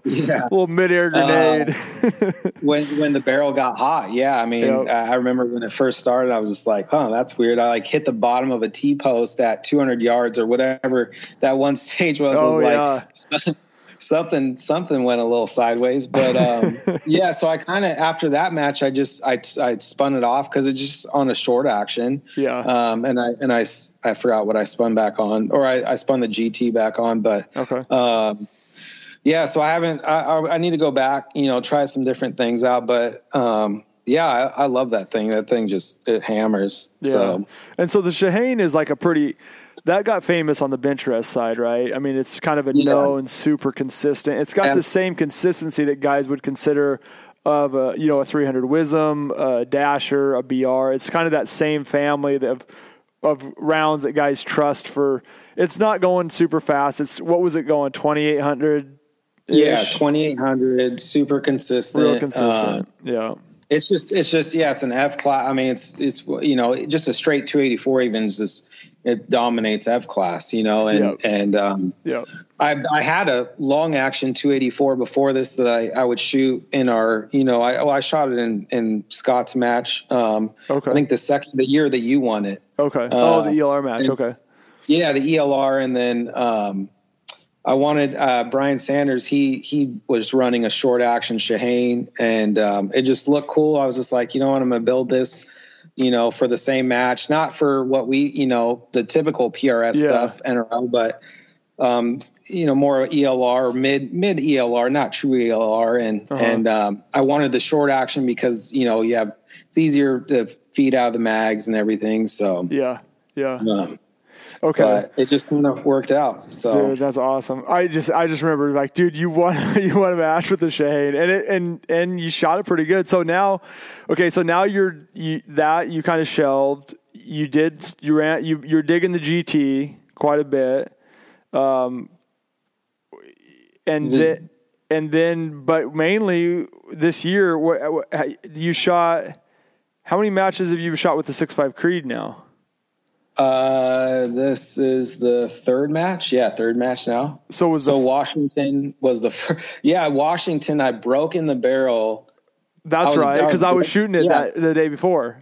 [SPEAKER 1] [LAUGHS]
[SPEAKER 2] yeah.
[SPEAKER 1] little midair grenade. [LAUGHS]
[SPEAKER 2] when when the barrel got hot. Yeah, I mean,
[SPEAKER 1] Yep.
[SPEAKER 2] I remember when it first started, I was just like, "Huh, that's weird." I like hit the bottom of a T post at 200 yards or whatever that one stage was. I was
[SPEAKER 1] Oh,
[SPEAKER 2] like, something something went a little sideways, but um, [LAUGHS] yeah. So I kind of after that match, I just I I spun it off because it's just on a short action.
[SPEAKER 1] Yeah.
[SPEAKER 2] Um, and I and i i forgot what I spun back on, or I, I spun the GT back on, but
[SPEAKER 1] okay.
[SPEAKER 2] um, yeah, so I haven't. I, I, I need to go back. You know, try some different things out. But um, yeah, I, I love that thing. That thing just it hammers.
[SPEAKER 1] Yeah.
[SPEAKER 2] So
[SPEAKER 1] And so the Shehane is like a pretty that got famous on the bench rest side, right? I mean, it's kind of a
[SPEAKER 2] Yeah.
[SPEAKER 1] known, super consistent. It's got the same consistency that guys would consider of a you know a 300 Wisdom, a Dasher, a BR. It's kind of that same family of of rounds that guys trust for. It's not going super fast. It's what was it going 2800?
[SPEAKER 2] yeah, twenty eight hundred, super consistent.
[SPEAKER 1] real
[SPEAKER 2] Uh,
[SPEAKER 1] consistent. yeah.
[SPEAKER 2] It's just it's just yeah, it's an F class. I mean, it's it's you know just a straight two eighty four. Even is just it dominates F class. You know, and
[SPEAKER 1] Yep.
[SPEAKER 2] and um,
[SPEAKER 1] Yeah.
[SPEAKER 2] I, I had a long action 284 before this that I, I would shoot in our, you know, I, oh, I shot it in, in Scott's match. Um,
[SPEAKER 1] Okay.
[SPEAKER 2] I think the second, the year that you won it.
[SPEAKER 1] Okay. oh, the ELR match.
[SPEAKER 2] and-
[SPEAKER 1] Okay.
[SPEAKER 2] Yeah. The ELR. And then, um, I wanted, uh, Brian Sanders, he, he was running a short action Shehane and, um, it just looked cool. I was just like, you know what, I'm going to build this, you know, for the same match, not for what we, you know, the typical PRS
[SPEAKER 1] Yeah.
[SPEAKER 2] stuff, NRL, but, um, you know, more ELR, mid mid ELR, not true ELR, and
[SPEAKER 1] Uh-huh.
[SPEAKER 2] and um, I wanted the short action because you know you have it's easier to feed out of the mags and everything. So,
[SPEAKER 1] Yeah. Yeah.
[SPEAKER 2] um,
[SPEAKER 1] Okay.
[SPEAKER 2] but it just kind of worked out. So
[SPEAKER 1] Dude, that's awesome. I just I just remember like, dude, you won [LAUGHS] you won a match with the Shane, and it and and you shot it pretty good. So now, okay, so now you're you, that you kind of shelved. You did you ran you you're digging the GT quite a bit. Um, and then, and then, but mainly this year, what, what, you shot. How many matches have you shot with the six five Creed now?
[SPEAKER 2] Uh, this is the third match. Yeah, third match now.
[SPEAKER 1] So was
[SPEAKER 2] so Washington was the first. [LAUGHS] Yeah, Washington. I broke in the barrel.
[SPEAKER 1] That's was, right, because I, I, was shooting it yeah. that, the day before.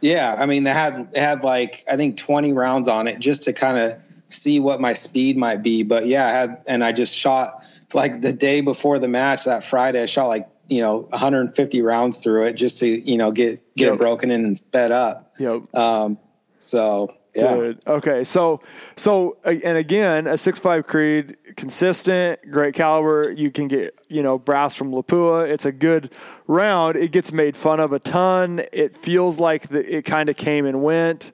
[SPEAKER 2] Yeah, I mean they had had like I think twenty rounds on it just to kind of see what my speed might be. But yeah, I had and I just shot like the day before the match that Friday. I shot like you know 150 rounds through it just to you know get get yep. it broken in and sped up.
[SPEAKER 1] Yep.
[SPEAKER 2] Um, so Good.
[SPEAKER 1] Okay. So, so, and again, a six five Creed, consistent, great caliber. You can get, you know, brass from Lapua. It's a good round. It gets made fun of a ton. It feels like the, it kind of came and went.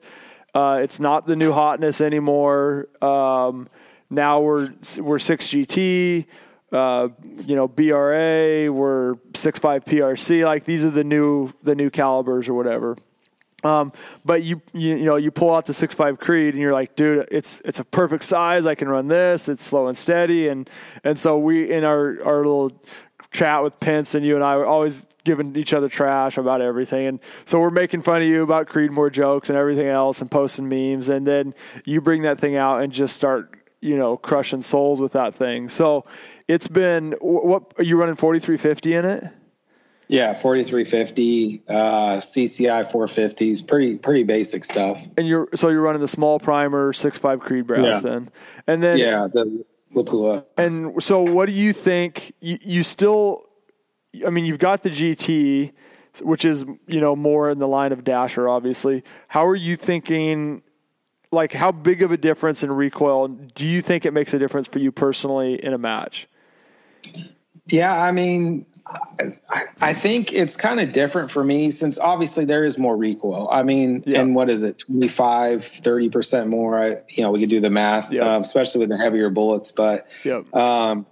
[SPEAKER 1] Uh, it's not the new hotness anymore. Um, now we're we're six GT. Uh, you know, BRA. We're six five PRC. Like these are the new the new calibers or whatever. Um, but you, you, you know you pull out the six five Creed and you're like, dude, it's it's a perfect size. I can run this. It's slow and steady. And and so we in our our little chat with Pence and you and I were always giving each other trash about everything. And so we're making fun of you about Creedmoor jokes and everything else and posting memes. And then you bring that thing out and just start you know crushing souls with that thing. So it's been what are you running forty three fifty in it?
[SPEAKER 2] Yeah, 4350, uh, CCI 450s, pretty pretty basic stuff.
[SPEAKER 1] And you're so you're running the small primer six five Creed brass yeah. then, and then
[SPEAKER 2] yeah, the Lapua.
[SPEAKER 1] And so, what do you think? You, you still, I mean, you've got the GT, which is you know more in the line of Dasher, obviously. How are you thinking? Like, how big of a difference in recoil do you think it makes a difference for you personally in a match?
[SPEAKER 2] Yeah, I mean, I think it's kind of different for me since obviously there is more recoil. I mean, yeah. and what is it, 25, 30% more? I, you know, we could do the math, yeah. um, especially with the heavier bullets. But
[SPEAKER 1] yeah.
[SPEAKER 2] um,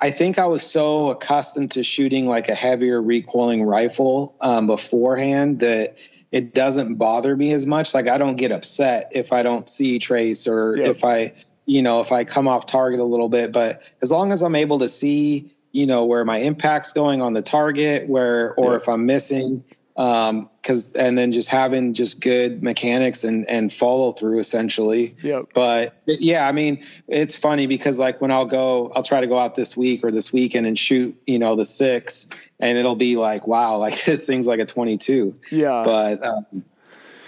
[SPEAKER 2] I think I was so accustomed to shooting like a heavier recoiling rifle um, beforehand that it doesn't bother me as much. Like I don't get upset if I don't see trace or if I, you know, if I come off target a little bit. But as long as I'm able to see, you know where my impact's going on the target where or yeah. if i'm missing um because and then just having just good mechanics and and follow through essentially
[SPEAKER 1] yeah
[SPEAKER 2] but yeah i mean it's funny because like when i'll go i'll try to go out this week or this weekend and shoot you know the six and it'll be like wow [LAUGHS] like this thing's like a 22
[SPEAKER 1] yeah
[SPEAKER 2] but um,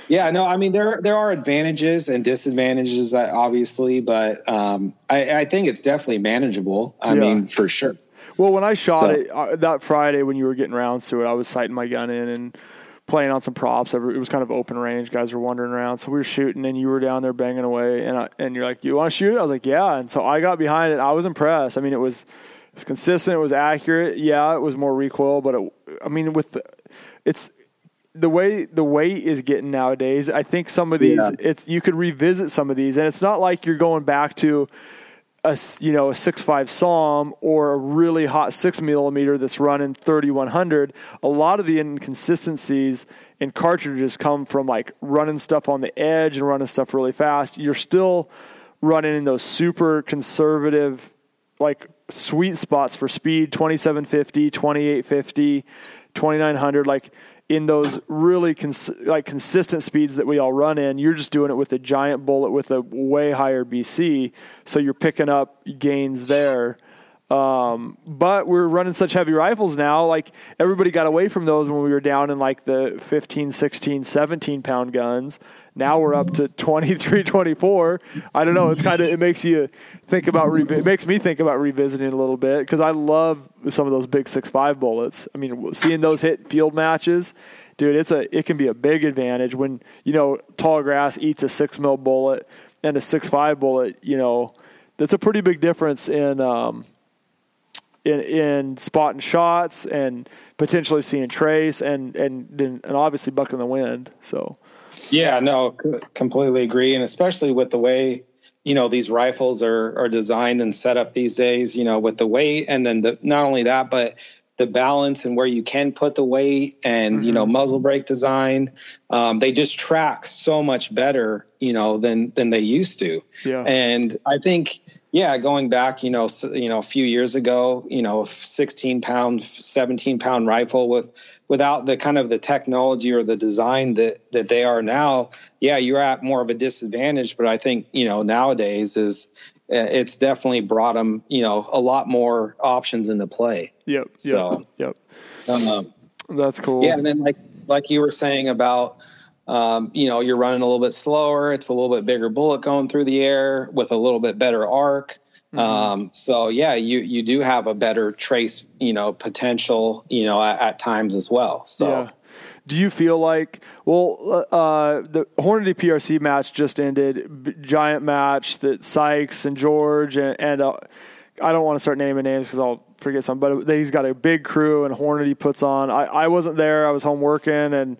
[SPEAKER 2] yeah, no, I mean there there are advantages and disadvantages, uh, obviously, but um, I, I think it's definitely manageable. I yeah. mean, for sure.
[SPEAKER 1] Well, when I shot so, it uh, that Friday when you were getting rounds to it, I was sighting my gun in and playing on some props. It was kind of open range. Guys were wandering around, so we were shooting, and you were down there banging away. And I, and you're like, "You want to shoot?" I was like, "Yeah." And so I got behind it. I was impressed. I mean, it was it was consistent. It was accurate. Yeah, it was more recoil, but it, I mean, with the, it's the way the weight is getting nowadays. I think some of these, yeah. it's you could revisit some of these, and it's not like you're going back to a you know a six five SAUM or a really hot six millimeter that's running thirty one hundred, a lot of the inconsistencies in cartridges come from like running stuff on the edge and running stuff really fast. You're still running in those super conservative like sweet spots for speed 2750 2850 2900 like in those really cons- like consistent speeds that we all run in, you're just doing it with a giant bullet with a way higher BC, so you're picking up gains there. Um, but we're running such heavy rifles now, like everybody got away from those when we were down in like the 15, 16, 17 pound guns. Now we're up to 23, 24. I don't know. It's kind of, it makes you think about, it makes me think about revisiting a little bit because I love some of those big six five bullets. I mean, seeing those hit field matches, dude, it's a, it can be a big advantage when, you know, tall grass eats a six mil bullet and a six five bullet, you know, that's a pretty big difference in, um, in, in spotting shots and potentially seeing trace and and and obviously bucking the wind. So,
[SPEAKER 2] yeah, no, completely agree, and especially with the way you know these rifles are are designed and set up these days. You know, with the weight and then the not only that, but the balance and where you can put the weight and, mm-hmm. you know, mm-hmm. muzzle brake design. Um, they just track so much better, you know, than, than they used to. Yeah. And I think, yeah, going back, you know, you know, a few years ago, you know, 16 pound, 17 pound rifle with, without the kind of the technology or the design that, that they are now, yeah, you're at more of a disadvantage. But I think, you know, nowadays is, uh, it's definitely brought them, you know, a lot more options into play.
[SPEAKER 1] Yep. So, yep. Um, That's cool.
[SPEAKER 2] Yeah. And then like, like you were saying about, um, you know, you're running a little bit slower. It's a little bit bigger bullet going through the air with a little bit better arc. Mm-hmm. Um, so yeah, you, you do have a better trace, you know, potential, you know, at, at times as well. So, yeah.
[SPEAKER 1] Do you feel like, well, uh, uh the Hornady PRC match just ended, giant match that Sykes and George and, and uh, I don't want to start naming names because I'll forget some, but he's got a big crew and Hornady puts on. I, I wasn't there; I was home working, and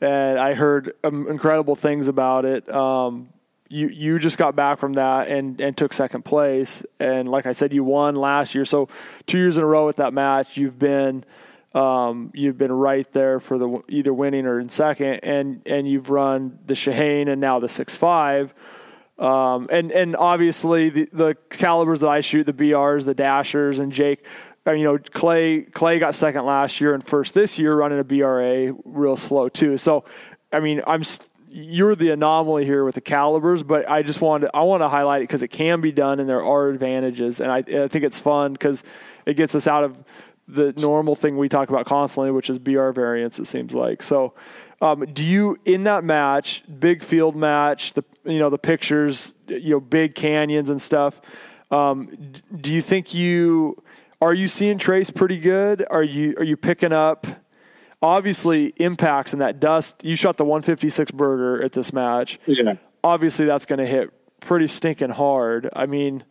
[SPEAKER 1] and I heard um, incredible things about it. Um, you you just got back from that and and took second place, and like I said, you won last year. So two years in a row with that match, you've been um, you've been right there for the either winning or in second, and and you've run the Shehane and now the six five. Um, and and obviously the, the calibers that I shoot, the BRs, the Dashers, and Jake, uh, you know, Clay Clay got second last year and first this year running a BRA real slow too. So, I mean, I'm you're the anomaly here with the calibers, but I just wanted I want to highlight it because it can be done and there are advantages, and I, I think it's fun because it gets us out of the normal thing we talk about constantly, which is BR variance. It seems like so. Um, do you in that match, big field match, the you know the pictures, you know, big canyons and stuff? Um, do you think you are you seeing trace pretty good? Are you are you picking up? Obviously, impacts and that dust. You shot the 156 Berger at this match. Yeah. Obviously, that's going to hit pretty stinking hard. I mean,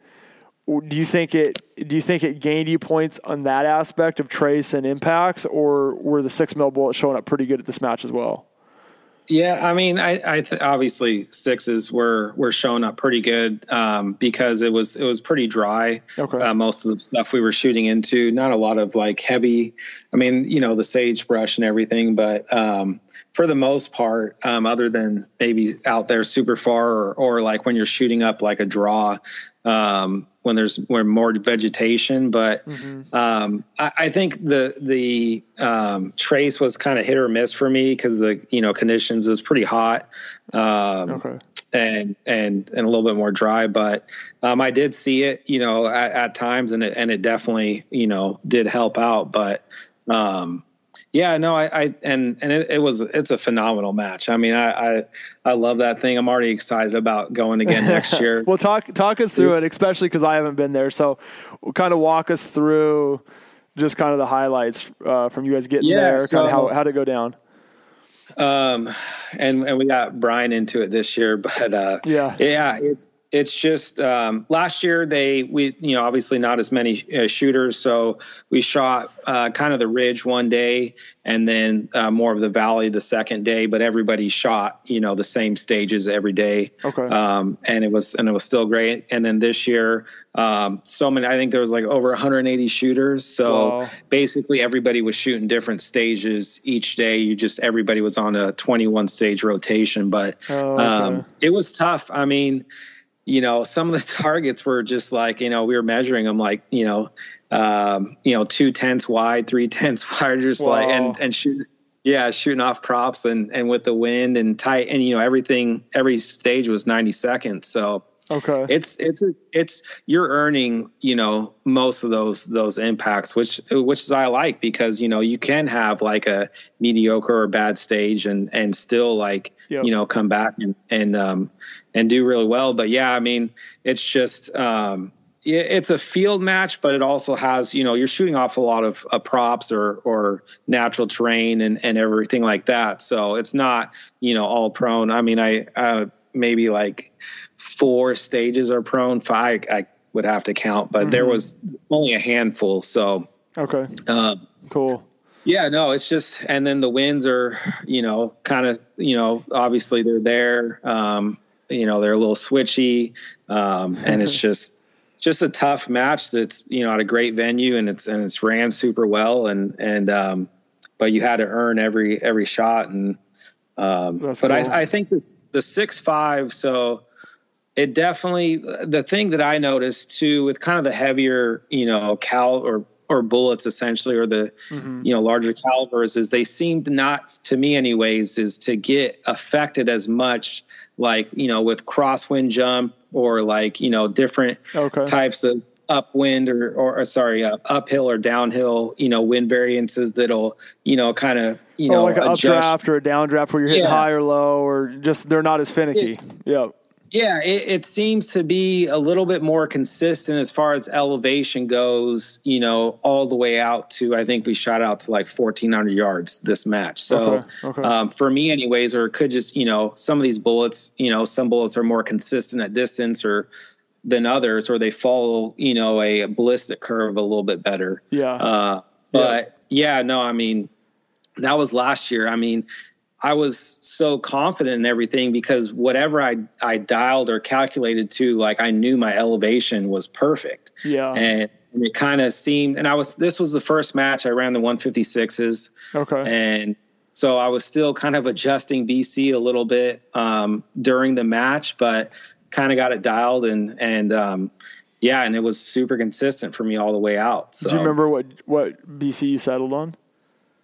[SPEAKER 1] do you think it do you think it gained you points on that aspect of trace and impacts, or were the six mil bullets showing up pretty good at this match as well?
[SPEAKER 2] Yeah, I mean, I, I th- obviously sixes were were showing up pretty good um, because it was it was pretty dry. Okay. Uh, most of the stuff we were shooting into, not a lot of like heavy. I mean, you know, the sagebrush and everything, but um, for the most part, um, other than maybe out there super far or, or like when you're shooting up like a draw, um, when there's when more vegetation. But mm-hmm. um, I, I, think the the um, trace was kind of hit or miss for me because the you know conditions was pretty hot. Um, okay. And and and a little bit more dry, but um, I did see it, you know, at, at, times, and it and it definitely, you know, did help out. But um, yeah, no, I, I and and it, it, was it's a phenomenal match. I mean, I, I, I love that thing. I'm already excited about going again next [LAUGHS] year.
[SPEAKER 1] well, talk talk us through it, especially because I haven't been there. So, kind of walk us through just kind of the highlights uh, from you guys getting yeah, there. So, kind of how how to go down.
[SPEAKER 2] Um, and and we got Brian into it this year, [LAUGHS] but uh, yeah, yeah, it's it's just um, last year they we you know obviously not as many uh, shooters so we shot uh, kind of the ridge one day and then uh, more of the valley the second day but everybody shot you know the same stages every day. Okay. Um, and it was and it was still great. And then this year um, so many i think there was like over 180 shooters. So wow. basically everybody was shooting different stages each day. You just everybody was on a 21 stage rotation but oh, okay. Um, it was tough. I mean you know, some of the [LAUGHS] targets were just like, you know, we were measuring them like, you know, um, you know, two tenths wide, three [LAUGHS] tenths wide, just wow. like, and, and shoot, yeah, shooting off props and, and with the wind and tight and, you know, everything, every stage was 90 seconds. So, okay, it's, it's, it's, you're earning, you know, most of those, those impacts, which, which is I like because, you know, you can have like a mediocre or bad stage and, and still like, yep. you know, come back and, and, um, and do really well. But yeah, I mean, it's just, um, it's a field match, but it also has, you know, you're shooting off a lot of uh, props or, or natural terrain and, and everything like that. So it's not, you know, all prone. I mean, I, uh, maybe like four stages are prone. Five, I would have to count, but mm-hmm. there was only a handful. So,
[SPEAKER 1] okay. Um, cool.
[SPEAKER 2] Yeah, no, it's just, and then the winds are, you know, kind of, you know, obviously they're there. Um, you know, they're a little switchy. Um, and it's [LAUGHS] just, just a tough match that's you know at a great venue and it's and it's ran super well and and um, but you had to earn every every shot and um, but cool. I, I think this, the six five so it definitely the thing that I noticed too with kind of the heavier you know cal or or bullets essentially or the mm-hmm. you know larger calibers is they seemed not to me anyways is to get affected as much like you know with crosswind jump or like you know different okay. types of upwind or or, or sorry uh, uphill or downhill you know wind variances that'll you know kind of you oh, know
[SPEAKER 1] like an updraft or a downdraft where you're hitting yeah. high or low or just they're not as finicky. It, yep.
[SPEAKER 2] Yeah, it, it, seems to be a little bit more consistent as far as elevation goes, you know, all the way out to, I think we shot out to like 1,400 yards this match. So okay, okay. Um, for me, anyways, or it could just, you know, some of these bullets, you know, some bullets are more consistent at distance or than others, or they follow, you know, a ballistic curve a little bit better.
[SPEAKER 1] Yeah.
[SPEAKER 2] Uh, but yeah. yeah, no, I mean, that was last year. I mean, I was so confident in everything because whatever I I dialed or calculated to, like I knew my elevation was perfect.
[SPEAKER 1] Yeah.
[SPEAKER 2] And, and it kind of seemed, and I was this was the first match I ran the 156s.
[SPEAKER 1] Okay.
[SPEAKER 2] And so I was still kind of adjusting BC a little bit um, during the match, but kind of got it dialed and and um, yeah, and it was super consistent for me all the way out. So.
[SPEAKER 1] Do you remember what what BC you settled on?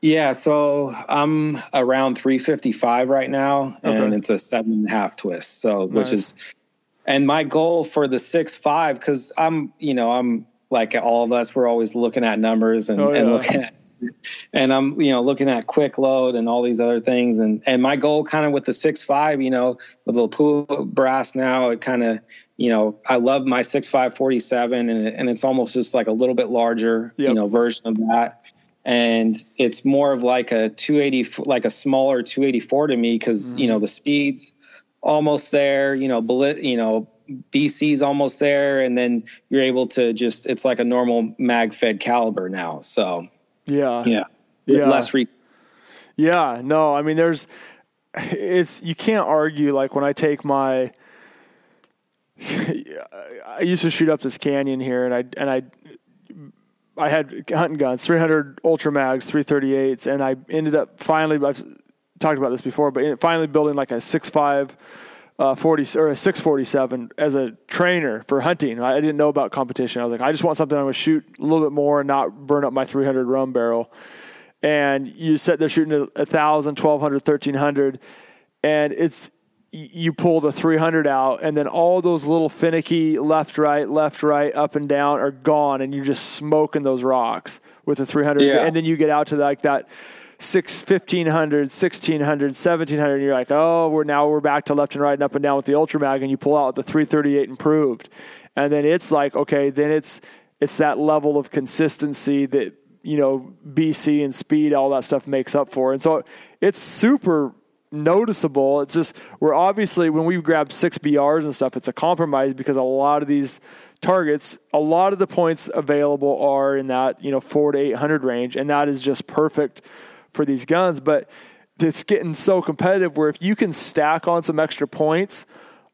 [SPEAKER 2] Yeah, so I'm around 355 right now, okay. and it's a seven and a half twist. So, nice. which is, and my goal for the six five, because I'm, you know, I'm like all of us, we're always looking at numbers and, oh, yeah. and looking at, and I'm, you know, looking at QuickLOAD and all these other things, and and my goal kind of with the six five, you know, with the pool brass now, it kind of, you know, I love my six five forty seven, and and it's almost just like a little bit larger, yep. you know, version of that and it's more of like a 280 like a smaller 284 to me because mm-hmm. you know the speeds almost there you know bullet you know bc's almost there and then you're able to just it's like a normal mag fed caliber now so
[SPEAKER 1] yeah
[SPEAKER 2] yeah
[SPEAKER 1] yeah.
[SPEAKER 2] less re-
[SPEAKER 1] yeah no i mean there's it's you can't argue like when i take my [LAUGHS] I used to shoot up this canyon here, and I and I I had hunting guns, 300 Ultra Mags, 338s, and I ended up finally, I've talked about this before, but finally building like a 6.5 uh, 40 or a 647 as a trainer for hunting. I didn't know about competition. I was like, I just want something I'm going to shoot a little bit more and not burn up my 300 RUM barrel. And you sit there shooting a 1,000, 1,200, 1,300, and it's you pull the 300 out and then all those little finicky left right left right up and down are gone and you're just smoking those rocks with the 300 yeah. and then you get out to like that 6 1500 1600 1700 and you're like oh we're now we're back to left and right and up and down with the ultra mag and you pull out the 338 improved and then it's like okay then it's it's that level of consistency that you know bc and speed all that stuff makes up for. And so it's super noticeable. It's just we're obviously when we grab six BRs and stuff, it's a compromise because a lot of these targets, a lot of the points available are in that you know four to eight hundred range, and that is just perfect for these guns. But it's getting so competitive where if you can stack on some extra points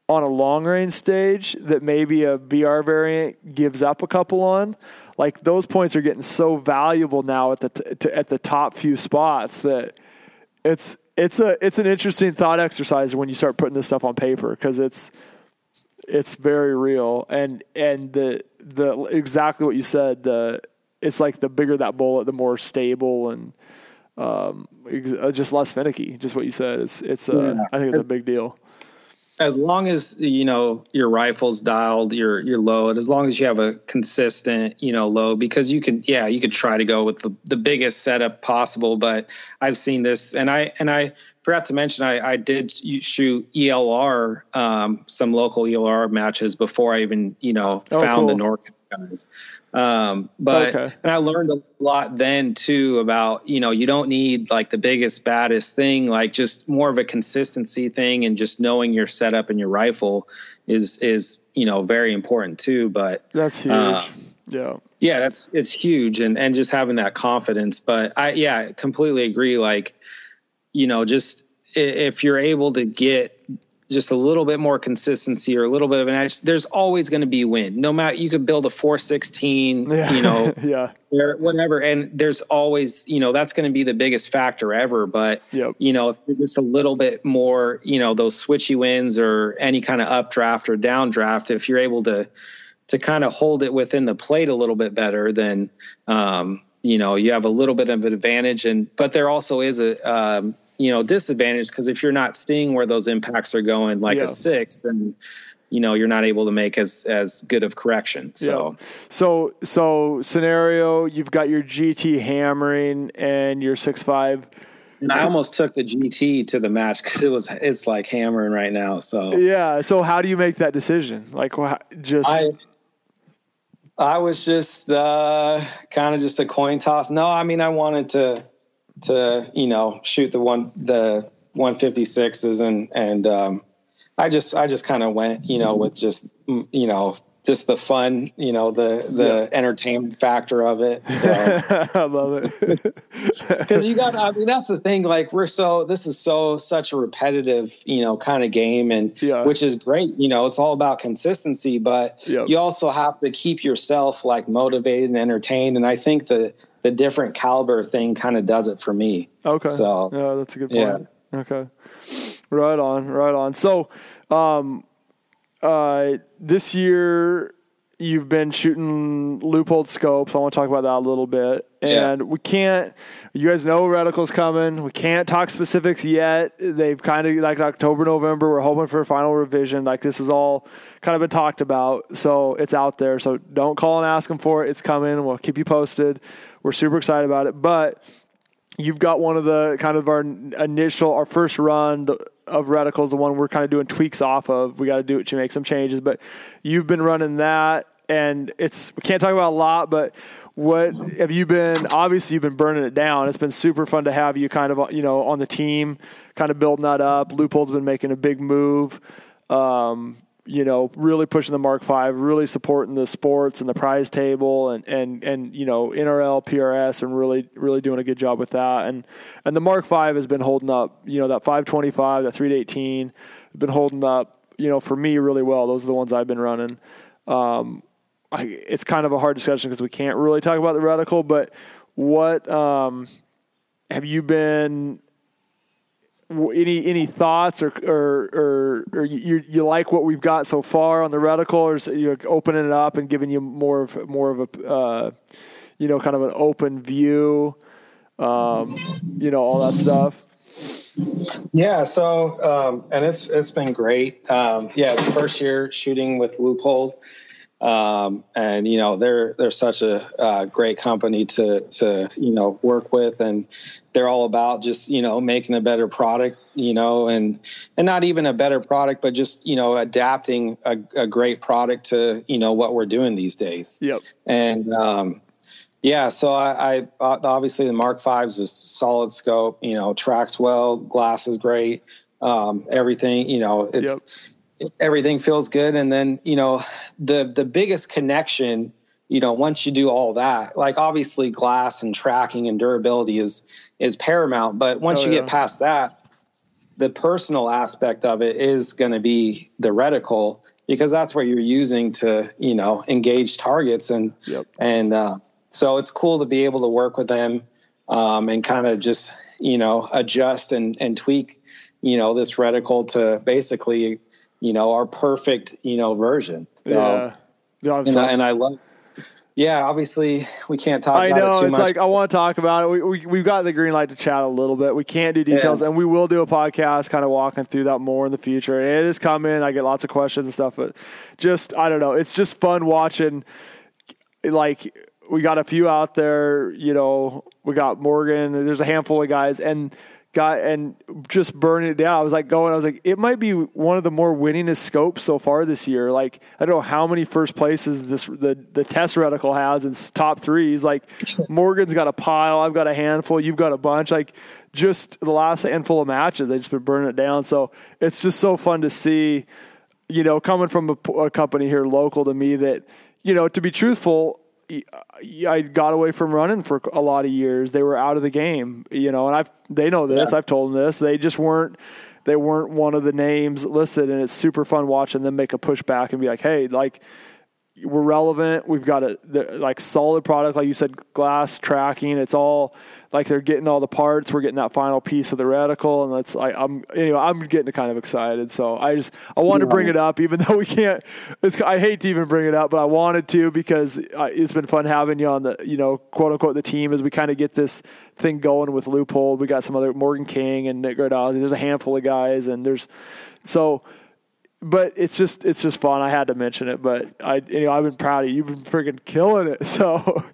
[SPEAKER 1] on a long range stage that maybe a BR variant gives up a couple on, like those points are getting so valuable now at the t- at the top few spots that it's it's a it's an interesting thought exercise when you start putting this stuff on paper because it's it's very real. And and the the exactly what you said the it's like the bigger that bullet the more stable and um, uh, just less finicky just what you said. It's it's uh, yeah. I think it's a big deal
[SPEAKER 2] as long as you know your rifle's dialed your your load as long as you have a consistent you know load because you can yeah you could try to go with the, the biggest setup possible but i've seen this and i and i forgot to mention i i did shoot elr um, some local elr matches before i even you know oh, found cool. the norc guys um, but okay. and I learned a lot then too about you know you don't need like the biggest baddest thing like just more of a consistency thing and just knowing your setup and your rifle is is you know very important too. But
[SPEAKER 1] that's huge. Uh, yeah.
[SPEAKER 2] Yeah, that's it's huge and and just having that confidence. But I yeah, completely agree. Like, you know, just if you're able to get just a little bit more consistency or a little bit of an edge, there's always going to be wind. No matter you could build a 416, [LAUGHS]
[SPEAKER 1] Yeah.
[SPEAKER 2] you know, [LAUGHS]
[SPEAKER 1] yeah.
[SPEAKER 2] whatever, and there's always, you know, that's going to be the biggest factor ever. But
[SPEAKER 1] Yep.
[SPEAKER 2] you know, if you're just a little bit more, you know, those switchy winds or any kind of updraft or downdraft, if you're able to to kind of hold it within the plate a little bit better, then um, you know you have a little bit of an advantage. And but there also is a um, you know disadvantage because if you're not seeing where those impacts are going, like
[SPEAKER 1] Yeah.
[SPEAKER 2] a six, then you know you're not able to make as as good of correction. So.
[SPEAKER 1] So so scenario, you've got your GT hammering and your six five.
[SPEAKER 2] And I almost took the GT to the match because it was it's like hammering right now. So
[SPEAKER 1] Yeah. So how do you make that decision? Like just
[SPEAKER 2] I I was just uh, kind of just a coin toss. No, I mean I wanted to to you know shoot the one the 156s and and um, I just I just kind of went you know with just you know just the fun you know the the entertainment factor of it. So. [LAUGHS]
[SPEAKER 1] I love it. [LAUGHS]
[SPEAKER 2] because you got i mean that's the thing like we're so this is so such a repetitive you know kind of game and
[SPEAKER 1] Yeah.
[SPEAKER 2] which is great you know it's all about consistency but
[SPEAKER 1] Yep.
[SPEAKER 2] you also have to keep yourself like motivated and entertained and i think the the different caliber thing kind of does it for me
[SPEAKER 1] Okay.
[SPEAKER 2] So,
[SPEAKER 1] yeah, that's a good
[SPEAKER 2] yeah.
[SPEAKER 1] point. Okay. Right on, right on. So, um, uh, this year you've been shooting Leupold scopes. I want to talk about that a little bit.
[SPEAKER 2] Yeah.
[SPEAKER 1] And we can't, you guys know reticles coming. We can't talk specifics yet. They've kind of like October, November. We're hoping for a final revision. Like this is all kind of been talked about. So it's out there. So don't call and ask them for it. It's coming. We'll keep you posted. We're super excited about it. But you've got one of the kind of our initial, our first run of reticles, the one we're kind of doing tweaks off of. We got to do it to make some changes, but you've been running that, and it's we can't talk about a lot, but what have you been? Obviously, you've been burning it down. It's been super fun to have you kind of you know on the team, kind of building that up. Leupold's been making a big move. Um, you know, really pushing the Mark Five, really supporting the sports and the prize table, and and and you know NRL, PRS, and really really doing a good job with that. And and the Mark Five has been holding up. You know that 525, that 318, been holding up. You know for me really well. Those are the ones I've been running. Um, I, it's kind of a hard discussion because we can't really talk about the reticle. But what um, have you been? Any any thoughts or or or, or you you like what we've got so far on the reticle, or you're opening it up and giving you more of more of a uh, you know kind of an open view, um, you know all that stuff.
[SPEAKER 2] Yeah, so um, and it's it's been great. Um, yeah, it's first year shooting with Leupold, um, and you know they're they're such a uh, great company to to you know work with, and they're all about just you know making a better product, you know, and and not even a better product, but just you know adapting a, a great product to you know what we're doing these days
[SPEAKER 1] Yep.
[SPEAKER 2] and um, yeah, so I, I obviously the Mark Fives is solid scope. You know, tracks well, glass is great. Um, everything, you know, it's everything feels good. And then you know, the the biggest connection, you know, once you do all that, like obviously glass and tracking and durability is is paramount. But once
[SPEAKER 1] Oh,
[SPEAKER 2] you
[SPEAKER 1] yeah.
[SPEAKER 2] get past that, the personal aspect of it is going to be the reticle because that's what you're using to you know engage targets and
[SPEAKER 1] Yep.
[SPEAKER 2] and uh, so it's cool to be able to work with them um, and kind of just you know adjust and and tweak you know this reticle to basically you know our perfect you know version so,
[SPEAKER 1] Yeah. No,
[SPEAKER 2] and. I, and I love yeah obviously we can't talk
[SPEAKER 1] I
[SPEAKER 2] about
[SPEAKER 1] know
[SPEAKER 2] it too
[SPEAKER 1] it's
[SPEAKER 2] much
[SPEAKER 1] like I want to talk about it. We, we we've got the green light to chat a little bit. We can't do details,
[SPEAKER 2] Yeah.
[SPEAKER 1] and we will do a podcast kind of walking through that more in the future. It is coming. I get lots of questions and stuff, but just I don't know. It's just fun watching. Like we got a few out there. You know, we got Morgan. There's a handful of guys, and got and just burning it down. I was like going. I was like, it might be one of the more winningest scopes so far this year. Like I don't know how many first places this the the test reticle has in top threes. Like [LAUGHS] Morgan's got a pile. I've got a handful. You've got a bunch. Like just the last handful of matches, they just been burning it down. So it's just so fun to see. You know, coming from a company here local to me that you know to be truthful I got away from running for a lot of years. They were out of the game, you know, and I've they know this. Yeah. I've told them this. They just weren't they weren't one of the names listed, and it's super fun watching them make a pushback and be like, hey, like we're relevant. We've got a like solid product, like you said, glass tracking. It's all like they're getting all the parts. We're getting that final piece of the reticle, and that's like I'm anyway. I'm getting kind of excited. So I just I wanted yeah. to bring it up, even [LAUGHS] though we can't. It's I hate to even bring it up, but I wanted to because uh, it's been fun having you on the you know quote unquote the team as we kind of get this thing going with Leupold. We got some other Morgan King and Nick Gardozzi. There's a handful of guys, and there's so but it's just it's just fun. I had to mention it, but I you know I've been proud of you. You've been freaking killing it. [LAUGHS] So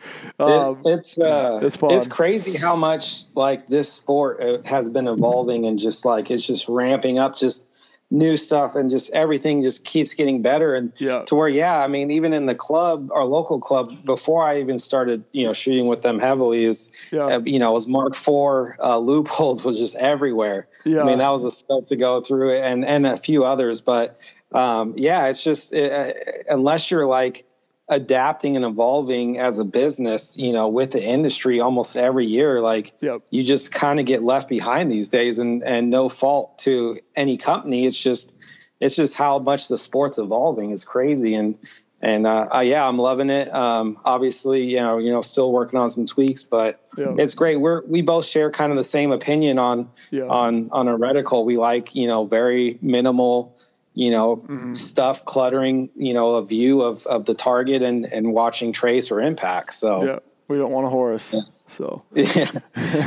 [SPEAKER 2] um, it, it's uh, it's fun. It's crazy how much like this sport uh, has been evolving and just like it's just ramping up. Just new stuff and just everything just keeps getting better and yeah. to where yeah i mean even in the club our local club before i even started you know shooting with them heavily is yeah. uh, you know was mark four uh, Leupolds [LAUGHS] was just everywhere yeah. i mean that was a scope to go through and and a few others but um, yeah it's just it, uh, unless you're like adapting and evolving as a business, you know, with the industry almost every year. Like yep. you just kind of get left behind these days and, and no fault to any company. It's just, it's just how much the sport's evolving is crazy. And, and, uh, uh, yeah, I'm loving it. Um, obviously, you know, you know, still working on some tweaks, but yeah. it's great. We're, we both share kind of the same opinion on, yeah. on, on a reticle. We like, you know, very minimal, you know, mm-hmm. stuff cluttering, you know, a view of, of the target and, and watching trace or impact. So
[SPEAKER 1] yeah, we don't want a horse. So [LAUGHS]
[SPEAKER 2] yeah,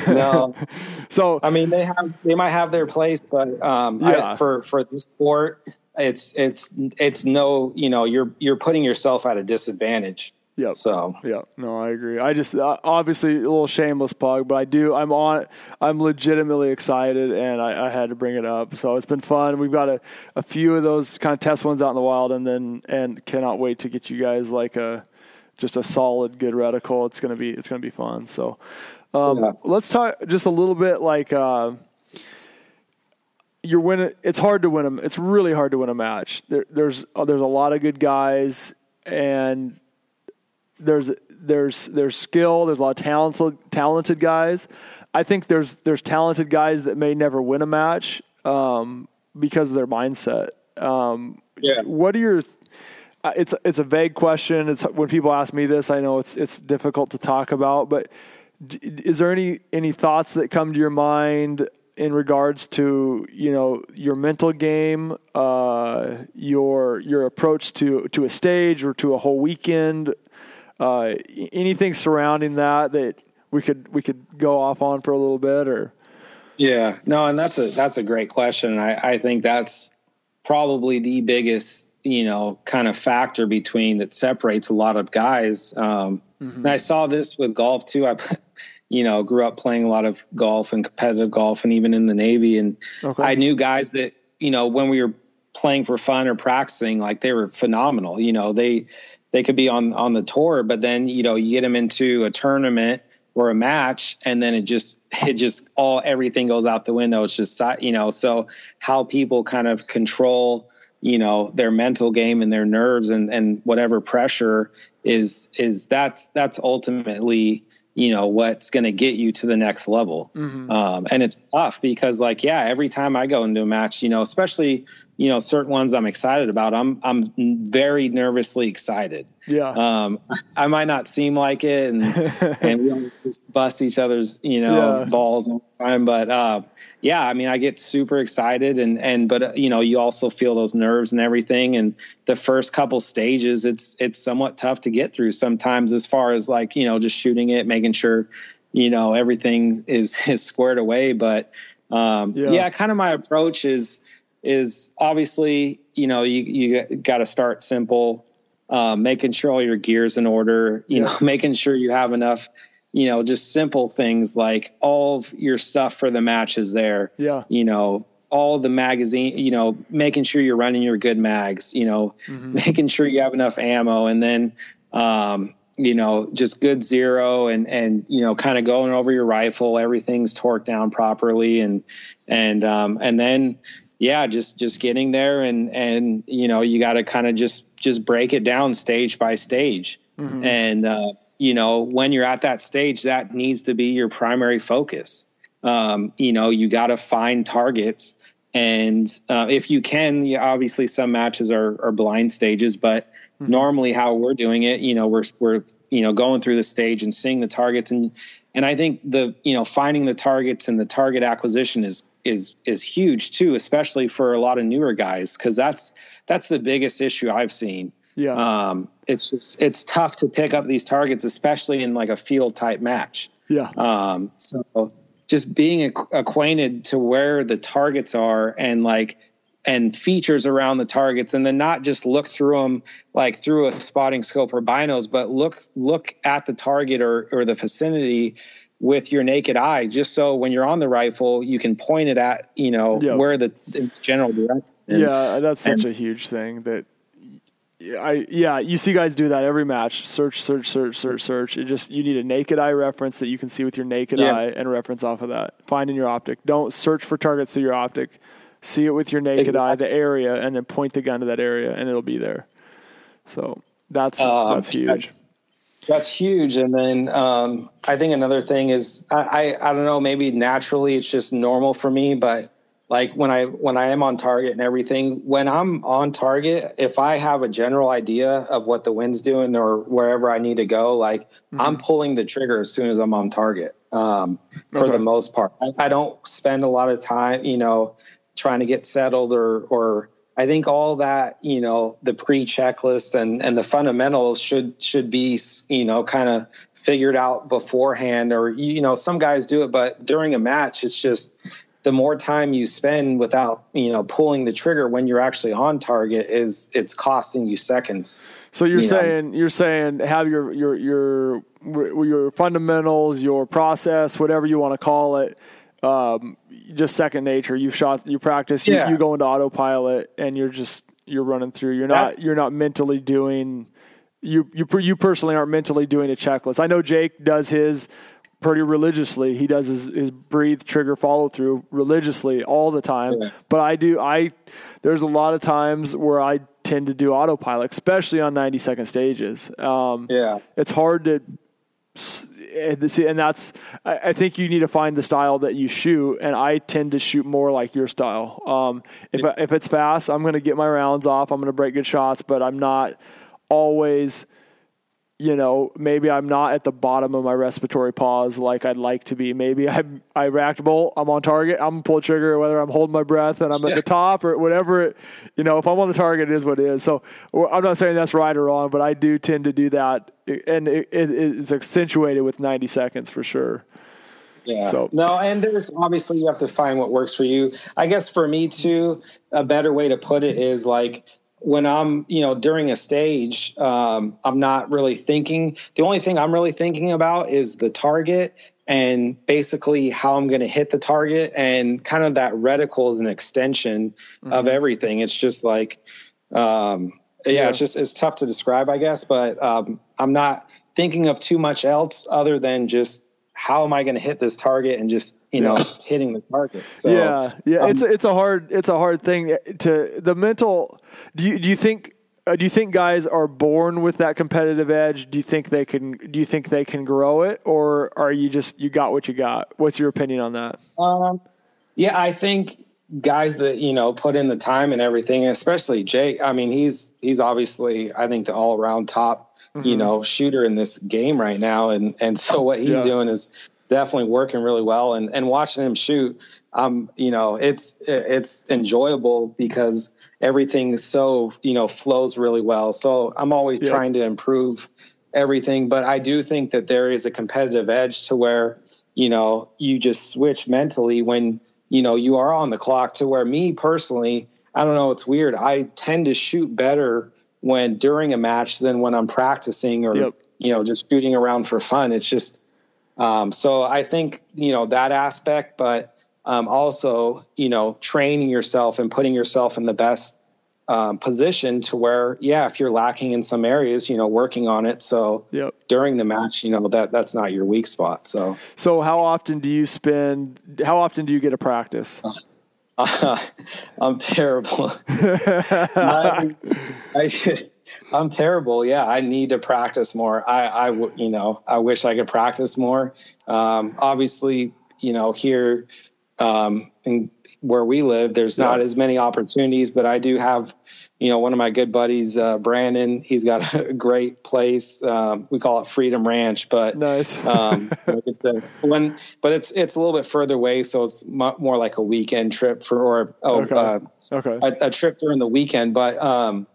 [SPEAKER 2] no. [LAUGHS]
[SPEAKER 1] so
[SPEAKER 2] I mean, they have they might have their place, but um, yeah. I, for for the sport, it's it's it's no, you know, you're you're putting yourself at a disadvantage.
[SPEAKER 1] Yeah.
[SPEAKER 2] So.
[SPEAKER 1] Yeah. No, I agree. I just uh, obviously a little shameless plug, but I do. I'm on. I'm legitimately excited, and I, I, had to bring it up. So it's been fun. We've got a, a few of those kind of test ones out in the wild, and then and cannot wait to get you guys like a just a solid good reticle. It's gonna be it's gonna be fun. So um, yeah. let's talk just a little bit like. Uh, you're winning. It's hard to win them. It's really hard to win a match. There, there's there's a lot of good guys, and there's there's there's skill. There's a lot of talented talented guys. I think there's there's talented guys that may never win a match um, because of their mindset. Um,
[SPEAKER 2] yeah.
[SPEAKER 1] What are your uh, it's it's a vague question. It's when people ask me this, I know it's it's difficult to talk about. But is there any any thoughts that come to your mind in regards to you know your mental game, uh, your your approach to to a stage or to a whole weekend? Uh, anything surrounding that that we could we could go off on for a little bit or?
[SPEAKER 2] Yeah. No and that's a that's a great question. I i think that's probably the biggest you know kind of factor between that separates a lot of guys. Um mm-hmm. and i saw this with golf too. I [LAUGHS] you know grew up playing a lot of golf and competitive golf and even in the navy. And okay. i knew guys that you know when we were playing for fun or practicing like they were phenomenal. You know they they could be on on the tour, but then you know you get them into a tournament or a match, and then it just [LAUGHS] it just all everything goes out the window. It's just you know so how people kind of control you know their mental game and their nerves and and whatever pressure is is that's that's ultimately you know what's going to get you to the next level mm-hmm. um, and it's tough because like yeah every time i go into a match you know especially you know certain ones I'm excited about. I'm I'm very nervously excited.
[SPEAKER 1] Yeah.
[SPEAKER 2] Um, I might not seem like it, and [LAUGHS] and we just bust each other's you know yeah. balls all the time. But uh, yeah, I mean, I get super excited, and and but uh, you know, you also feel those nerves and everything. And the first couple stages, it's it's somewhat tough to get through sometimes, as far as like you know, just shooting it, making sure you know everything is [LAUGHS] is squared away. But um, yeah. yeah, kind of my approach is is obviously you know you you got to start simple, uh, making sure all your gears in order. You yeah. know, [LAUGHS] making sure you have enough. You know, just simple things like all of your stuff for the match is there.
[SPEAKER 1] Yeah.
[SPEAKER 2] You know, all the magazine, you know, making sure you're running your good mags, you know, mm-hmm. [LAUGHS] making sure you have enough ammo and then, um, you know, just good zero and, and, you know, kind of going over your rifle, everything's torqued down properly. And, and, um, and then, yeah, just just getting there and and you know you got to kind of just just break it down stage by stage. Mm-hmm. And, uh, you know, when you're at that stage, that needs to be your primary focus. Um, you know, you got to find targets. And uh, if you can, yeah, obviously some matches are, are blind stages, but mm-hmm. normally how we're doing it, you know, we're, we're, you know, going through the stage and seeing the targets. And, and I think the, you know, finding the targets and the target acquisition is, is, is huge too, especially for a lot of newer guys. Cause that's, that's the biggest issue I've seen.
[SPEAKER 1] Yeah.
[SPEAKER 2] Um, it's just, it's tough to pick up these targets, especially in like a field type match.
[SPEAKER 1] Yeah.
[SPEAKER 2] Um, so just being acquainted to where the targets are and like and features around the targets and then not just look through them like through a spotting scope or binos but look look at the target or or the vicinity with your naked eye just so when you're on the rifle you can point it at you know where the, the, general direction is.
[SPEAKER 1] yeah that's such and, a huge thing that I yeah, you see guys do that every match. Search, search, search, search, search. It just you need a naked eye reference that you can see with your naked yeah. eye and reference off of that. Find in your optic. Don't search for targets through your optic. See it with your naked exactly. eye, the area, and then point the gun to that area, and it'll be there. So that's um, that's huge.
[SPEAKER 2] That's huge. And then um, I think another thing is I, I I don't know maybe naturally it's just normal for me, but like when I when I am on target and everything, when I'm on target, if I have a general idea of what the wind's doing or wherever I need to go, like mm-hmm. I'm pulling the trigger as soon as I'm on target. Um, for okay. the most part, I, I, don't spend a lot of time, you know, trying to get settled or or I think all that, you know, the pre checklist and and the fundamentals should should be, you know, kind of figured out beforehand. Or you know, some guys do it, but during a match, it's just the more time you spend without you know pulling the trigger when you're actually on target is it's costing you seconds
[SPEAKER 1] so you're you saying know? you're saying have your your your your fundamentals your process whatever you want to call it um, just second nature you shot you practice yeah. you, you, go into autopilot and you're just you're running through you're not That's, you're not mentally doing you you you personally aren't mentally doing a checklist i know jake does his pretty religiously. He does his, his breathe, trigger, follow through religiously all the time. Yeah. But I do, I, there's a lot of times where I tend to do autopilot, especially on 90 second stages. Um,
[SPEAKER 2] yeah.
[SPEAKER 1] It's hard to, and that's, I think you need to find the style that you shoot. And I tend to shoot more like your style. Um, if, if it's fast, I'm going to get my rounds off. I'm going to break good shots, but I'm not always, you know, maybe I'm not at the bottom of my respiratory pause like I'd like to be. Maybe I'm I racked bolt, I'm on target, I'm gonna pull trigger, whether I'm holding my breath and I'm yeah. at the top or whatever. It, you know, if I'm on the target, it is what it is. So I'm not saying that's right or wrong, but I do tend to do that, and it, it, it's accentuated with 90 seconds for sure.
[SPEAKER 2] Yeah. So no, and there's obviously you have to find what works for you. I guess for me too, a better way to put it is like when I'm, you know, during a stage, um, I'm not really thinking. The only thing I'm really thinking about is the target and basically how I'm going to hit the target. And kind of that reticle is an extension mm-hmm. of everything. It's just like, um, yeah, yeah, it's just it's tough to describe, I guess. But um, I'm not thinking of too much else other than just how am I going to hit this target and just you know [LAUGHS] hitting the target. So
[SPEAKER 1] yeah, yeah, um, it's a, it's a hard it's a hard thing to the mental. Do you do you think uh, do you think guys are born with that competitive edge? Do you think they can do you think they can grow it, or are you just you got what you got? What's your opinion on that?
[SPEAKER 2] Um, yeah, I think guys that you know put in the time and everything, especially Jake. I mean, he's he's obviously I think the all around top Mm-hmm. you know shooter in this game right now and and so what he's yeah. doing is definitely working really well and and watching him shoot um you know it's it's enjoyable because everything so you know flows really well so i'm always yeah. trying to improve everything but i do think that there is a competitive edge to where you know you just switch mentally when you know you are on the clock to where me personally i don't know it's weird i tend to shoot better when during a match than when I'm practicing or yep. you know just shooting around for fun. It's just um, so I think you know that aspect, but um, also you know training yourself and putting yourself in the best um, position to where yeah if you're lacking in some areas you know working on it so
[SPEAKER 1] yep.
[SPEAKER 2] during the match you know that that's not your weak spot so
[SPEAKER 1] so how often do you spend how often do you get a practice
[SPEAKER 2] uh, [LAUGHS] I'm terrible. [LAUGHS] [LAUGHS] I, I'm terrible. Yeah, I need to practice more. I, I, you know, I wish I could practice more. Um, obviously, you know, here um, in where we live, there's yeah. not as many opportunities, but I do have, you know, one of my good buddies, uh, Brandon. He's got a [LAUGHS] great place. Um, we call it Freedom Ranch, but
[SPEAKER 1] nice. [LAUGHS]
[SPEAKER 2] um, so it's a, when, but it's it's a little bit further away, so it's more like a weekend trip for or oh, okay. Uh,
[SPEAKER 1] okay.
[SPEAKER 2] A, a, trip during the weekend. But um,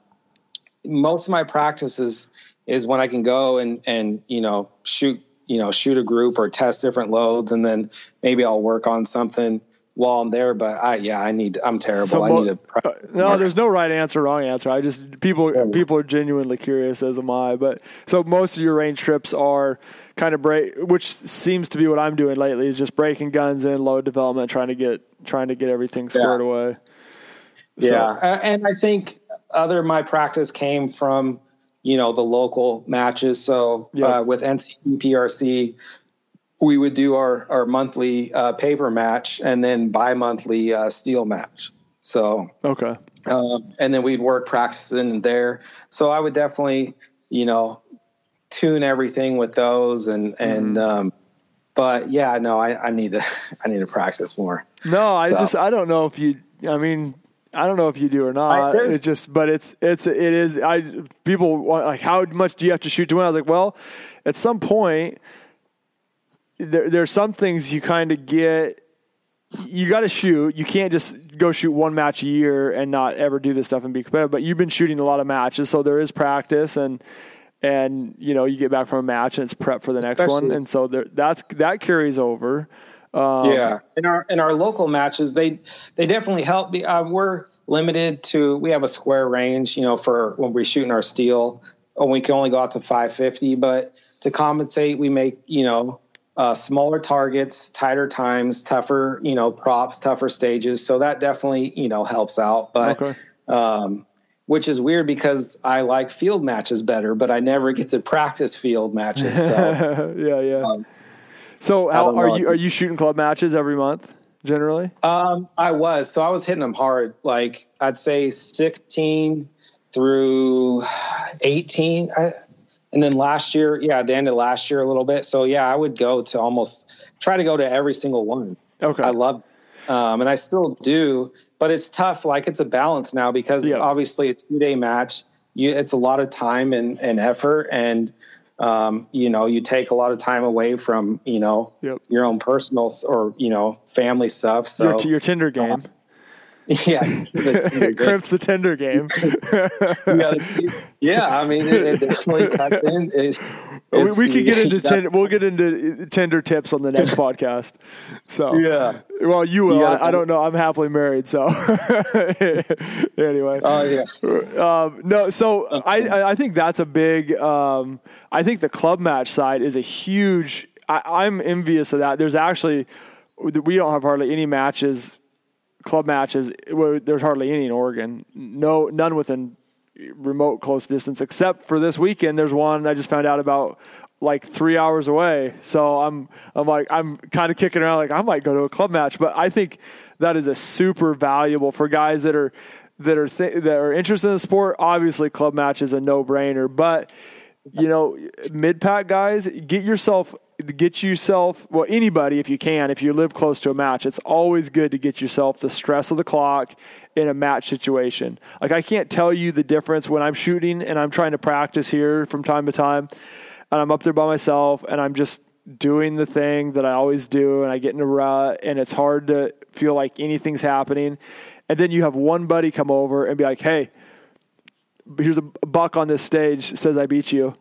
[SPEAKER 2] most of my practices is is when I can go and and you know shoot you know shoot a group or test different loads, and then maybe I'll work on something while I'm there. But I yeah I need I'm terrible. So, I need to.
[SPEAKER 1] Uh, no, there's no right answer, wrong answer. I just people yeah. people are genuinely curious, as am I. But so most of your range trips are kind of break, which seems to be what I'm doing lately, is just breaking guns in load development, trying to get trying to get everything squared yeah. away.
[SPEAKER 2] So. Yeah, and I think other my practice came from you know the local matches. So yep. uh, with NCPRC, we would do our our monthly uh, paper match and then bi-monthly uh, steel match. So
[SPEAKER 1] okay,
[SPEAKER 2] um, and then we'd work practicing there. So I would definitely you know tune everything with those and and mm-hmm. um, but yeah, no, I, I need to [LAUGHS] I need to practice more.
[SPEAKER 1] No, I so. just I don't know if you. I mean, I don't know if you do or not. It's just, but it's it's it is. I people want like how much do you have to shoot to win? I was like, well, at some point, there there's some things you kind of get. You got to shoot. You can't just go shoot one match a year and not ever do this stuff and be competitive. But you've been shooting a lot of matches, so there is practice and and you know you get back from a match and it's prep for the next one, and so there, that's that carries over.
[SPEAKER 2] Um, yeah, in our in our local matches, they they definitely help. Me. Uh, we're limited to we have a square range, you know, for when we're shooting our steel, and we can only go out to 550. But to compensate, we make you know uh, smaller targets, tighter times, tougher you know props, tougher stages. So that definitely you know helps out. But okay. um, which is weird because I like field matches better, but I never get to practice field matches.
[SPEAKER 1] So [LAUGHS] yeah, yeah. Um, so how, are you are you shooting club matches every month generally?
[SPEAKER 2] Um, I was. So I was hitting them hard. Like I'd say 16 through 18. I, and then last year, yeah, the end of last year a little bit. So yeah, I would go to almost try to go to every single one.
[SPEAKER 1] Okay.
[SPEAKER 2] I loved um, and I still do, but it's tough. Like it's a balance now because yeah. obviously a two day match, you, it's a lot of time and, and effort and, um, you know, you take a lot of time away from, you know, yep. your own personal or, you know, family stuff. So
[SPEAKER 1] your, your Tinder [LAUGHS] game. Uh, [LAUGHS]
[SPEAKER 2] yeah,
[SPEAKER 1] it [LAUGHS] crimps the Tinder game. [LAUGHS]
[SPEAKER 2] yeah, I mean, it, it definitely cuts in. It,
[SPEAKER 1] we, we could get into Tinder, we'll get into Tinder tips on the next podcast. So
[SPEAKER 2] yeah,
[SPEAKER 1] well, you will. Yeah. I, I, don't know. I'm happily married, so anyway.
[SPEAKER 2] Oh yeah.
[SPEAKER 1] Um, no, so I I think that's a big. Um, I think the club match side is a huge. I, I'm envious of that. There's actually we don't have hardly any matches club matches. There's hardly any in Oregon. No, none within remote close distance, except for this weekend. There's one I just found out about like three hours away. So I'm I'm like I'm kind of kicking around like I might go to a club match, but I think that is a super valuable for guys that are that are th- that are interested in the sport. Obviously, club match is a no brainer, but you know, mid pack guys, get yourself get yourself well anybody if you can if you live close to a match it's always good to get yourself the stress of the clock in a match situation. Like i can't tell you the difference when i'm shooting and i'm trying to practice here from time to time and i'm up there by myself and i'm just doing the thing that i always do and i get in a rut and it's hard to feel like anything's happening. And then you have one buddy come over and be like hey here's a buck on this stage says i beat you.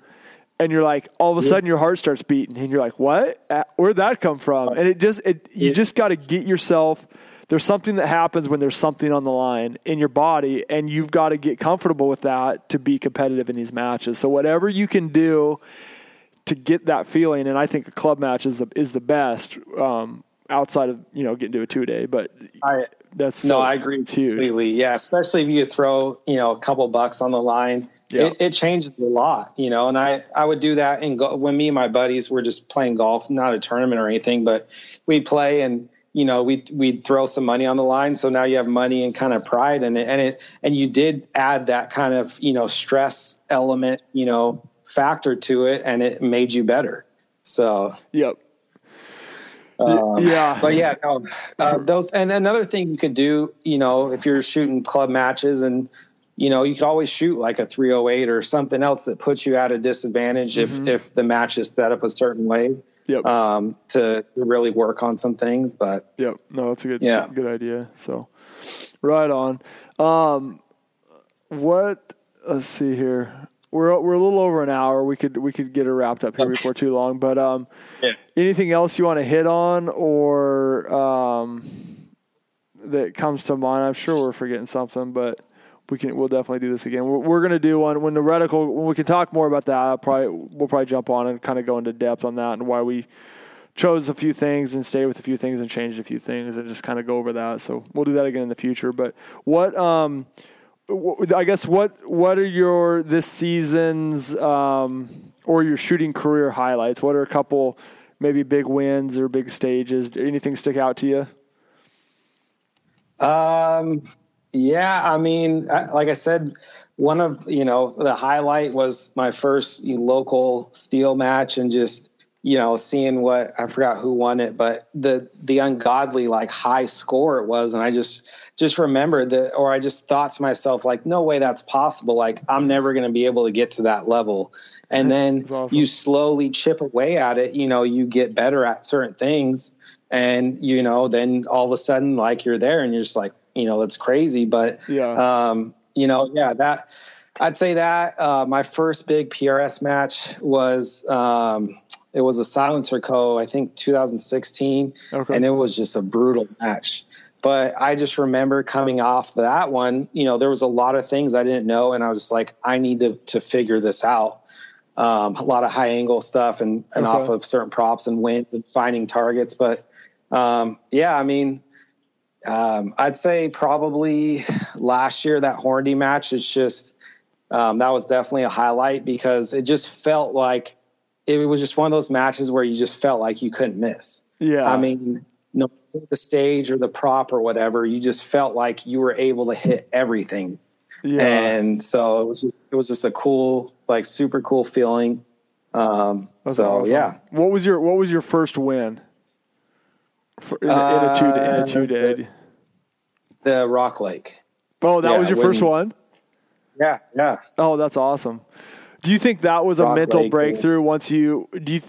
[SPEAKER 1] And you're like all of a sudden your heart starts beating and you're like what? Uh, where'd that come from? And it just it you yeah. just got to get yourself there's something that happens when there's something on the line in your body and you've got to get comfortable with that to be competitive in these matches. So whatever you can do to get that feeling and i think a club match is the is the best um, outside of you know getting to a two day but
[SPEAKER 2] I,
[SPEAKER 1] that's
[SPEAKER 2] no i agree too. completely yeah especially if you throw you know a couple bucks on the line yeah. it, it, changes a lot, you know. And I I would do that and go- when me and my buddies were just playing golf, not a tournament or anything, but we'd play and you know, we we'd throw some money on the line. So now you have money and kind of pride and it, and it and you did add that kind of you know stress element, you know, factor to it, and it made you better. So
[SPEAKER 1] yep.
[SPEAKER 2] Um, yeah, but yeah, no, uh, those and another thing you could do, you know, if you're shooting club matches and you know, you could always shoot like a 308 or something else that puts you at a disadvantage mm-hmm. if if the match is set up a certain way.
[SPEAKER 1] Yep.
[SPEAKER 2] Um, to really work on some things, but
[SPEAKER 1] yep, no, that's a good, yeah. good idea. So, right on. Um, what? Let's see here. We're we're a little over an hour. We could we could get it wrapped up here okay. before too long. But um,
[SPEAKER 2] yeah.
[SPEAKER 1] anything else you want to hit on or um, that comes to mind? I'm sure we're forgetting something, but we can we'll definitely do this again. We're, we're going to do one when the reticle when we can talk more about that. I'll probably we'll probably jump on and kind of go into depth on that and why we chose a few things and stay with a few things and changed a few things and just kind of go over that. So we'll do that again in the future. But what um, I guess what what are your this season's um, or your shooting career highlights? What are a couple maybe big wins or big stages? Anything stick out to you?
[SPEAKER 2] Um yeah, I mean, like I said, one of you know the highlight was my first local steel match, and just you know seeing what I forgot who won it, but the the ungodly like high score it was, and I just just remembered that, or I just thought to myself like, no way that's possible. Like I'm never going to be able to get to that level. And then awesome. you slowly chip away at it. You know, you get better at certain things, and you know, then all of a sudden, like you're there, and you're just like, you know that's crazy but
[SPEAKER 1] yeah
[SPEAKER 2] um you know yeah that i'd say that uh, my first big prs match was um it was a SilencerCo i think 2016 okay. and it was just a brutal match but i just remember coming off that one you know there was a lot of things i didn't know and i was like i need to to figure this out um, a lot of high angle stuff and, and okay. off of certain props and winds and finding targets but um, yeah i mean um, I'd say probably last year that Hornady match is just um, that was definitely a highlight because it just felt like it was just one of those matches where you just felt like you couldn't miss.
[SPEAKER 1] Yeah,
[SPEAKER 2] I mean, the stage or the prop or whatever, you just felt like you were able to hit everything. Yeah. And so it was just it was just a cool, like super cool feeling. Um, so awesome. yeah.
[SPEAKER 1] What was your What was your first win? For, in, uh, in, a two in a two day.
[SPEAKER 2] The, the Rock Lake.
[SPEAKER 1] Oh, that yeah, was your first one.
[SPEAKER 2] Yeah, yeah.
[SPEAKER 1] Oh, that's awesome. Do you think that was a mental Lake, breakthrough once you do you?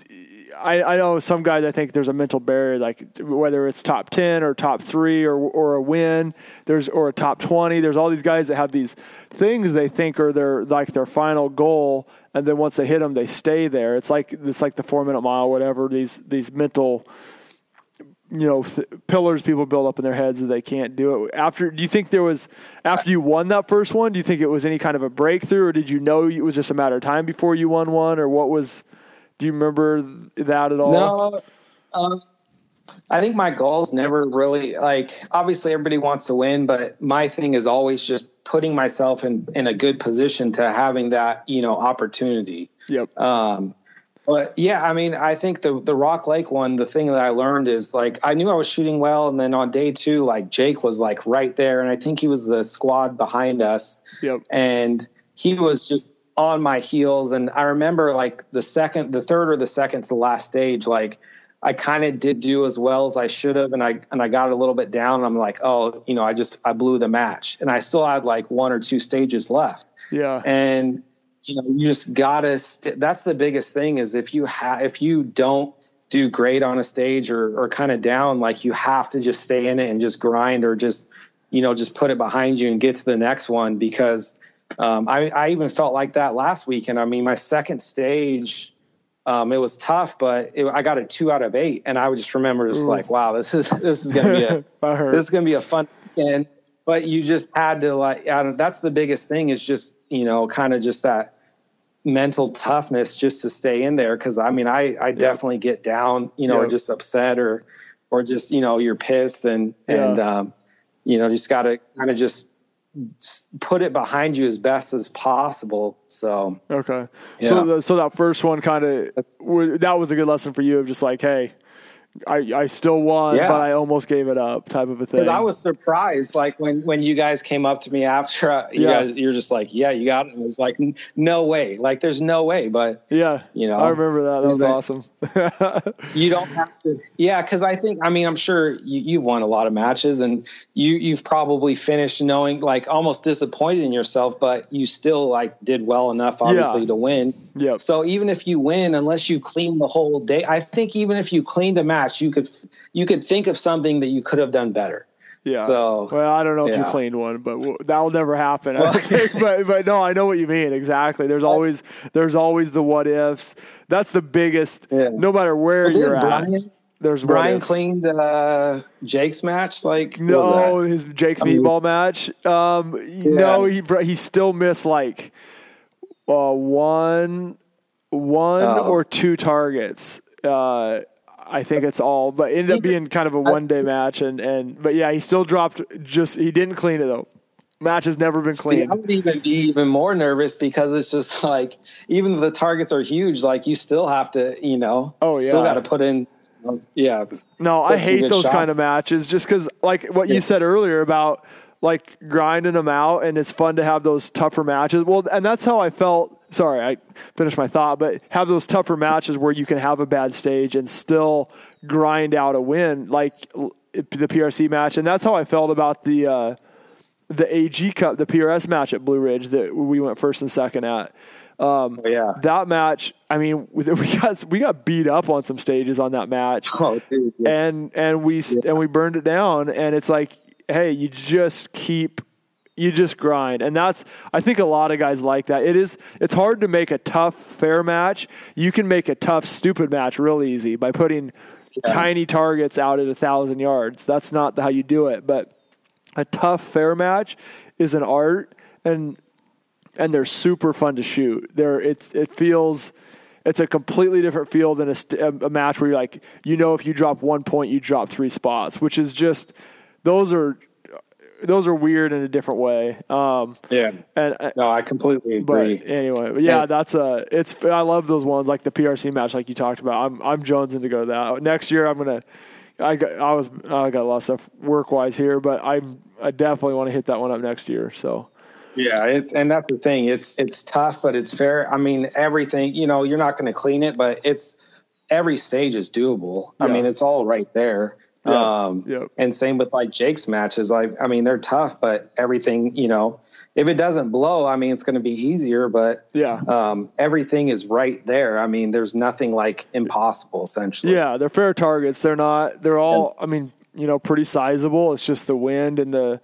[SPEAKER 1] I, I know some guys. I think there's a mental barrier, like whether it's top ten or top three or or a win. There's or a top twenty. There's all these guys that have these things they think are their like their final goal, and then once they hit them, they stay there. It's like it's like the four minute mile, whatever. These these mental you know th- pillars people build up in their heads that they can't do it after do you think there was after you won that first one do you think it was any kind of a breakthrough or did you know it was just a matter of time before you won one or what was do you remember that at all
[SPEAKER 2] no um, i think my goals never really like obviously everybody wants to win but my thing is always just putting myself in in a good position to having that you know opportunity
[SPEAKER 1] yep
[SPEAKER 2] um but yeah, I mean, I think the the Rock Lake one, the thing that I learned is like I knew I was shooting well, and then on day two, like Jake was like right there, and I think he was the squad behind us.
[SPEAKER 1] Yep.
[SPEAKER 2] And he was just on my heels, and I remember like the second, the third, or the second to the last stage, like I kind of did do as well as I should have, and I and I got a little bit down. And I'm like, oh, you know, I just I blew the match, and I still had like one or two stages left.
[SPEAKER 1] Yeah.
[SPEAKER 2] And you know you just gotta st- that's the biggest thing is if you have if you don't do great on a stage or or kind of down like you have to just stay in it and just grind or just you know just put it behind you and get to the next one because um, I, I even felt like that last weekend i mean my second stage um, it was tough, but it, I got a two out of eight, and I would just remember just Ooh. like, wow, this is [LAUGHS] this is gonna be a [LAUGHS] this is gonna be a fun weekend. But you just had to like, that's the biggest thing is just you know kind of just that mental toughness just to stay in there because I mean I I definitely get down you know or just upset or or just you know you're pissed and yeah. and um, you know just got to kind of just put it behind you as best as possible. So
[SPEAKER 1] okay, yeah. so the, so that first one kind of that was a good lesson for you of just like hey. I, I still won,
[SPEAKER 2] Yeah.
[SPEAKER 1] but I almost gave it up, type of a thing.
[SPEAKER 2] Because I was surprised, like when when you guys came up to me after, uh, you
[SPEAKER 1] Yeah.
[SPEAKER 2] guys, you're just like, "Yeah, you got it." It was like, "No way!" Like, there's no way. But
[SPEAKER 1] yeah,
[SPEAKER 2] you know,
[SPEAKER 1] I remember that. That was awesome. [LAUGHS]
[SPEAKER 2] you don't have to. Yeah, because I think, I mean, I'm sure you, you've won a lot of matches, and you you've probably finished knowing, like, almost disappointed in yourself, but you still like did well enough, obviously,
[SPEAKER 1] Yeah.
[SPEAKER 2] to win.
[SPEAKER 1] Yeah.
[SPEAKER 2] So even if you win, unless you clean the whole day, I think even if you cleaned a match, you could you could think of something that you could have done better.
[SPEAKER 1] Yeah.
[SPEAKER 2] So-
[SPEAKER 1] well, I don't know if you cleaned one, but that'll never happen. I [LAUGHS] but but no, I know what you mean exactly. There's always there's always the what ifs. That's the biggest.
[SPEAKER 2] Yeah.
[SPEAKER 1] No matter where
[SPEAKER 2] Well,
[SPEAKER 1] you're
[SPEAKER 2] didn't
[SPEAKER 1] at, there's
[SPEAKER 2] Brian cleaned uh, Jake's match. Like
[SPEAKER 1] No, his Jake's
[SPEAKER 2] I mean,
[SPEAKER 1] meatball match. Um, No, he he still missed like uh, one one
[SPEAKER 2] Oh.
[SPEAKER 1] or two targets. Uh, I think it's all, but it ended up being kind of a one day match, and and but yeah, he still dropped. Just he didn't clean it though. Match has never been clean.
[SPEAKER 2] I would even be even more nervous because it's just [LAUGHS] like even though the targets are huge, like you still have to, you know,
[SPEAKER 1] Oh, yeah, still
[SPEAKER 2] got to put in, um, yeah,
[SPEAKER 1] No, I hate those
[SPEAKER 2] shots.
[SPEAKER 1] kind of matches just because, like what you
[SPEAKER 2] Yeah.
[SPEAKER 1] said earlier about like grinding them out, and it's fun to have those tougher matches. Well, and that's how I felt. Sorry, I finished my thought, but have those tougher matches where you can have a bad stage and still grind out a win, like the PRC match, and that's how I felt about the uh, the AG Cup, the PRS match at Blue Ridge that we went first and second at. Um,
[SPEAKER 2] yeah.
[SPEAKER 1] that match, I mean, [LAUGHS] we got we got beat up on some stages on that match
[SPEAKER 2] Oh, dude, yeah.
[SPEAKER 1] and and we and we burned it down and it's like hey you just keep you just grind. And that's i think a lot of guys like that. It is it's hard to make a tough fair match. You can make a tough stupid match real easy by putting tiny targets out at a thousand yards. That's not how you do it. But a tough fair match is an art and and they're super fun to shoot. They're it's it feels it's a completely different feel than a, a, a match where you're like you know if you drop one point you drop three spots, which is just those are those are weird in a different way. Um,
[SPEAKER 2] yeah.
[SPEAKER 1] and uh,
[SPEAKER 2] No, I completely agree.
[SPEAKER 1] but anyway, but yeah, that's a it's I love those ones like the PRC match like you talked about. I'm I'm jonesing to go to that next year. I'm gonna. I got I was I got a lot of stuff work wise here, but I'm I definitely want to hit that one up next year. So
[SPEAKER 2] Yeah, it's and that's the thing. It's it's tough, but it's fair. I mean, everything. You know, you're not going to clean it, but it's every stage is doable. I mean, it's all right there.
[SPEAKER 1] Yeah.
[SPEAKER 2] Um,
[SPEAKER 1] Yep.
[SPEAKER 2] And same with like Jake's matches. Like, I mean, they're tough, but everything. You know, if it doesn't blow, I mean, it's going to be easier. But
[SPEAKER 1] yeah,
[SPEAKER 2] um, everything is right there. I mean, there's nothing like impossible. Essentially.
[SPEAKER 1] Yeah, they're fair targets. They're not. They're all. I mean, you know, pretty sizable. It's just the wind and the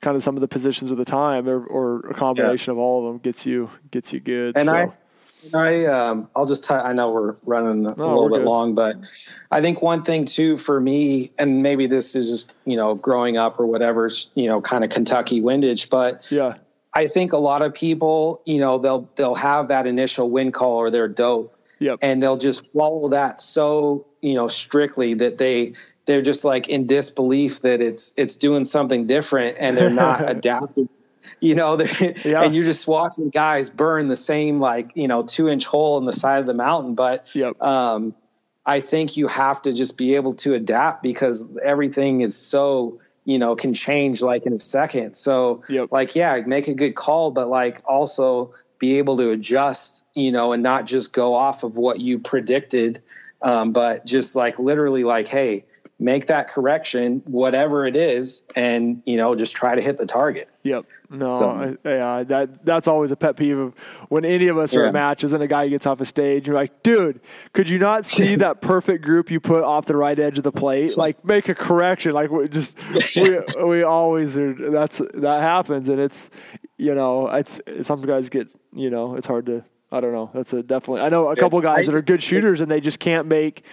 [SPEAKER 1] kind of some of the positions of the time, or, or a combination of all of them gets you gets you good.
[SPEAKER 2] And
[SPEAKER 1] so.
[SPEAKER 2] I, I, um, I'll just. T- I know we're running a
[SPEAKER 1] No,
[SPEAKER 2] little bit
[SPEAKER 1] good.
[SPEAKER 2] long, but I think one thing too for me, and maybe this is just you know growing up or whatever, you know, kind of Kentucky windage, but
[SPEAKER 1] yeah,
[SPEAKER 2] I think a lot of people, you know, they'll they'll have that initial wind call or they're dope,
[SPEAKER 1] yep,
[SPEAKER 2] and they'll just follow that so you know strictly that they they're just like in disbelief that it's it's doing something different and they're not [LAUGHS] adapting you know [LAUGHS]
[SPEAKER 1] Yeah.
[SPEAKER 2] and you're just watching guys burn the same like you know two inch hole in the side of the mountain but
[SPEAKER 1] Yep.
[SPEAKER 2] um i think you have to just be able to adapt because everything is so you know can change like in a second so
[SPEAKER 1] Yep.
[SPEAKER 2] like yeah make a good call but like also be able to adjust you know and not just go off of what you predicted um, but just like literally like hey make that correction whatever it is and you know just try to hit the target
[SPEAKER 1] yep. No,
[SPEAKER 2] So-
[SPEAKER 1] I, yeah, that that's always a pet peeve of when any of us are
[SPEAKER 2] Yeah.
[SPEAKER 1] at matches and a guy gets off a stage. You're like, dude, could you not see [LAUGHS] that perfect group you put off the right edge of the plate? Like, make a correction. Like, we just [LAUGHS] we we always are. That's that happens, and it's you know, it's some guys get you know, it's hard to. I don't know. That's a definitely. I know a couple guys that are good shooters and they just can't make.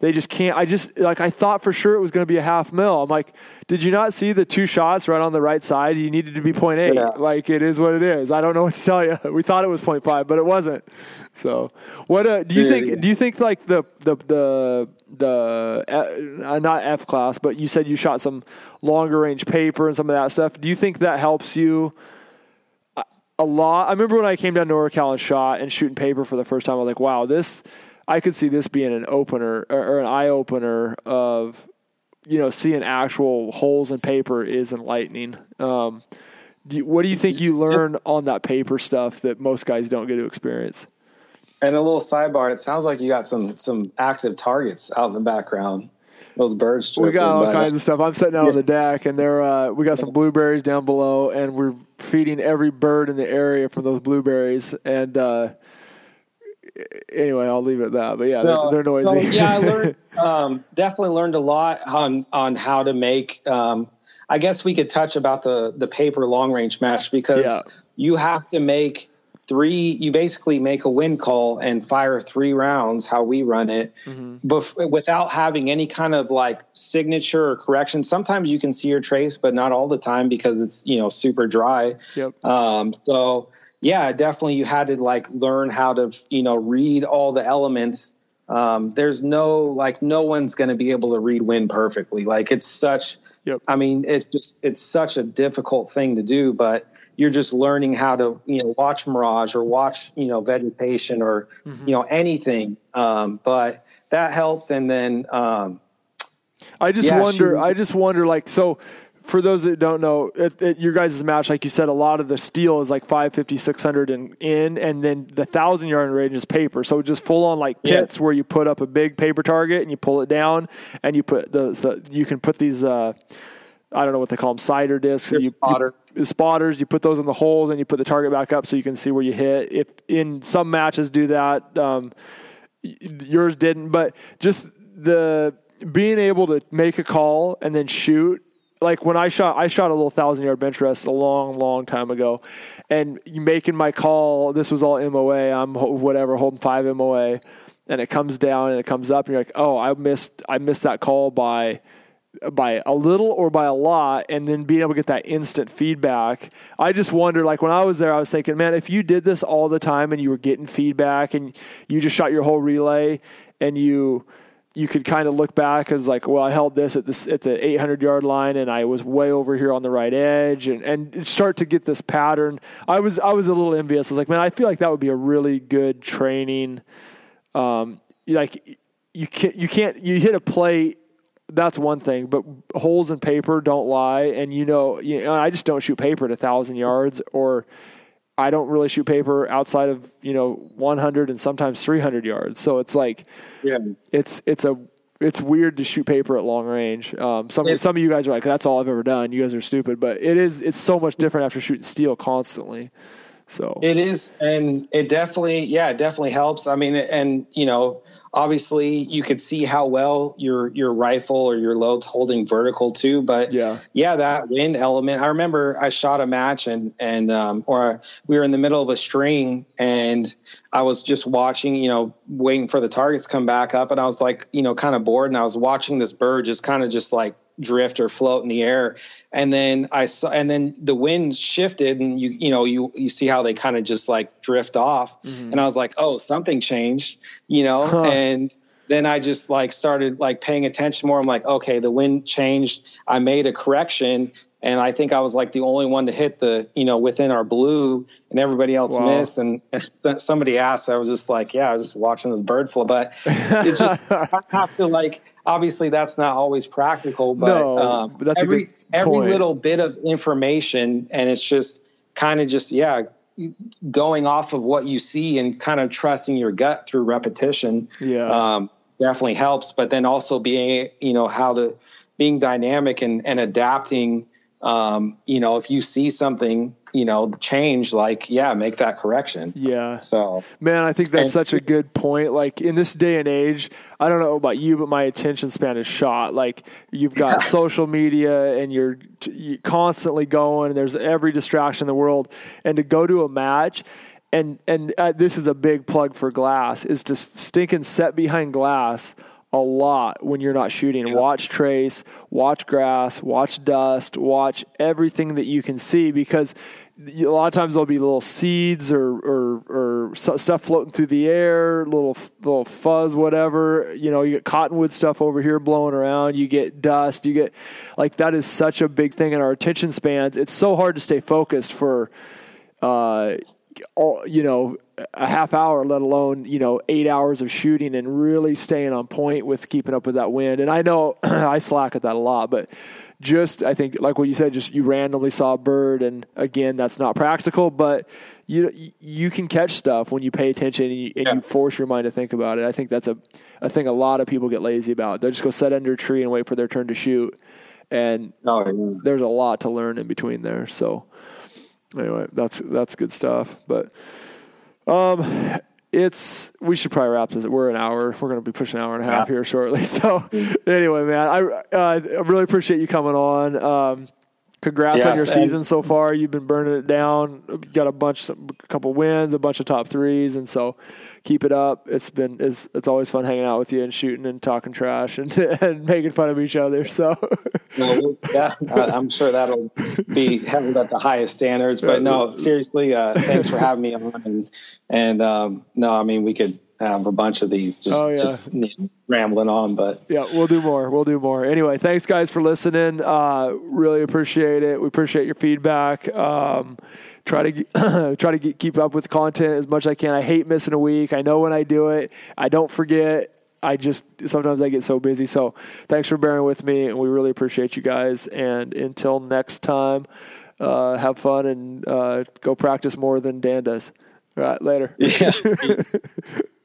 [SPEAKER 1] They just can't. I just like I thought for sure it was going to be a half mil. I'm like, did you not see the two shots right on the right side? You needed to be point eight.
[SPEAKER 2] Yeah.
[SPEAKER 1] Like it is what it is. I don't know what to tell you. [LAUGHS] We thought it was point five, but it wasn't. So what uh, do you
[SPEAKER 2] Yeah,
[SPEAKER 1] think?
[SPEAKER 2] yeah.
[SPEAKER 1] Do you think like the the the the uh, not F class, but you said you shot some longer range paper and some of that stuff. Do you think that helps you? a lot. I remember when I came down to NorCal and shot and shooting paper for the first time. I was like, wow, this. I could see this being an opener or, or an eye opener of you know seeing actual holes in paper is enlightening. Um, do you, what do you think you learn on that paper stuff that most guys don't get to experience?
[SPEAKER 2] And a little sidebar, it sounds like you got some some active targets out in the background. Those birds.
[SPEAKER 1] We got all kinds of stuff. I'm sitting out yeah. on the deck, and there uh, we got some blueberries down below, and we're feeding every bird in the area from those blueberries. And uh, anyway, I'll leave it at that. But yeah, so, they're, they're, noisy.
[SPEAKER 2] So, yeah, I learned [LAUGHS] um, definitely learned a lot on on how to make. Um, I guess we could touch about the the paper long range match because yeah. you have to make three you basically make a wind call and fire three rounds how we run it mm-hmm. bef- without having any kind of like signature or correction sometimes you can see your trace but not all the time because it's you know super dry
[SPEAKER 1] yep.
[SPEAKER 2] um, so yeah definitely you had to like learn how to you know read all the elements um, there's no like no one's going to be able to read wind perfectly like it's such
[SPEAKER 1] yep.
[SPEAKER 2] i mean it's just it's such a difficult thing to do but you're just learning how to you know watch mirage or watch you know vegetation or mm-hmm. you know anything um, but that helped and then um,
[SPEAKER 1] i just yeah, wonder she, i just wonder like so for those that don't know, at, at your guys' match, like you said, a lot of the steel is like 550, 600 and in, and then the thousand yard range is paper. So just full on like pits yeah. where you put up a big paper target and you pull it down and you put the, the you can put these, uh, I don't know what they call them, cider discs.
[SPEAKER 2] You, spotter.
[SPEAKER 1] you, spotters. You put those in the holes and you put the target back up so you can see where you hit. If in some matches do that, um, yours didn't. But just the being able to make a call and then shoot. Like when I shot, I shot a little thousand yard bench rest a long, long time ago, and making my call. This was all MOA. I'm whatever holding five MOA, and it comes down and it comes up, and you're like, oh, I missed, I missed that call by by a little or by a lot and then being able to get that instant feedback. I just wonder like when I was there I was thinking, man, if you did this all the time and you were getting feedback and you just shot your whole relay and you you could kind of look back as like, well, I held this at this at the 800 yard line, and I was way over here on the right edge, and and start to get this pattern. I was I was a little envious. I was like, man, I feel like that would be a really good training. Um, like you can't you can't you hit a plate that's one thing, but holes in paper don't lie. And you know, you know, I just don't shoot paper at a thousand yards, or I don't really shoot paper outside of you know 100 and sometimes 300 yards. So it's like,
[SPEAKER 2] yeah,
[SPEAKER 1] it's it's a it's weird to shoot paper at long range. Um, some it's, some of you guys are like, that's all I've ever done. You guys are stupid, but it is it's so much different after shooting steel constantly. So
[SPEAKER 2] it is, and it definitely, yeah, it definitely helps. I mean, and you know, obviously you could see how well your your rifle or your load's holding vertical too but
[SPEAKER 1] yeah.
[SPEAKER 2] yeah that wind element i remember i shot a match and and um, or we were in the middle of a string and i was just watching you know waiting for the targets come back up and i was like you know kind of bored and i was watching this bird just kind of just like drift or float in the air. And then i saw and then the wind shifted and you you know you you see how they kind of just like drift off. Mm-hmm. and i was like oh something changed you know? Huh. and then i just like started like paying attention more. I'm like okay the wind changed. I made a correction and I think I was like the only one to hit the, you know, within our blue, and everybody else wow. missed. And somebody asked, I was just like, yeah, I was just watching this bird fly. But it's just [LAUGHS] I have to like obviously that's not always practical, but,
[SPEAKER 1] no, um, that's
[SPEAKER 2] every every little bit of information, and it's just kind of just yeah, going off of what you see and kind of trusting your gut through repetition.
[SPEAKER 1] Yeah,
[SPEAKER 2] um, definitely helps. But then also being you know how to being dynamic and, and adapting um, you know, if you see something, you know, change, like, yeah, make that correction.
[SPEAKER 1] Yeah.
[SPEAKER 2] So,
[SPEAKER 1] man, I think that's and, such a good point. Like in this day and age, I don't know about you, but my attention span is shot. Like you've got yeah. [LAUGHS] social media and you're, you're constantly going, and there's every distraction in the world. And to go to a match, and and uh, this is a big plug for glass, is to stink and set behind glass a lot when you're not shooting. Yeah. Watch trace, watch grass, watch dust, watch everything that you can see because a lot of times there'll be little seeds or, or, or stuff floating through the air, little little fuzz, whatever. You know, you get cottonwood stuff over here blowing around. You get dust. You get like that is such a big thing in our attention spans. It's so hard to stay focused for, uh, all you know a half hour, let alone you know eight hours of shooting and really staying on point with keeping up with that wind. And I know [CLEARS THROAT] I slack at that a lot, but just I think like what you said, just you randomly saw a bird, and again, that's not practical, but you you can catch stuff when you pay attention and you, and yeah. you force your mind to think about it. I think that's a a thing a lot of people get lazy about. They just go sit under a tree and wait for their turn to shoot, and oh, yeah. there's a lot to learn in between there. So anyway, that's that's good stuff, but. Um, it's we should probably wrap this. We're an hour. We're going to be pushing an hour and a half yeah. here shortly. [LAUGHS] So anyway, man, I uh, I really appreciate you coming on. Um, congrats yeah, on your season so far. You've been burning it down. You got a bunch, a couple wins, a bunch of top threes, and so keep it up. It's been it's it's always fun hanging out with you and shooting and talking trash and [LAUGHS] and making fun of each other. So
[SPEAKER 2] no, yeah, I'm sure that'll be held at the highest standards. But no, seriously, uh, thanks for having me on. And and um, no, I mean we could have a bunch of these just, oh, yeah. just you know, rambling on, but
[SPEAKER 1] yeah, we'll do more. We'll do more. Anyway, thanks guys for listening. Uh, really appreciate it. We appreciate your feedback. Um, try to [CLEARS THROAT] try to get, keep up with content as much as I can. I hate missing a week. I know when I do it, I don't forget. I just sometimes I get so busy. So thanks for bearing with me, and we really appreciate you guys. And until next time, uh, have fun and uh, go practice more than Dan does. All right, later.
[SPEAKER 2] Yeah. [LAUGHS]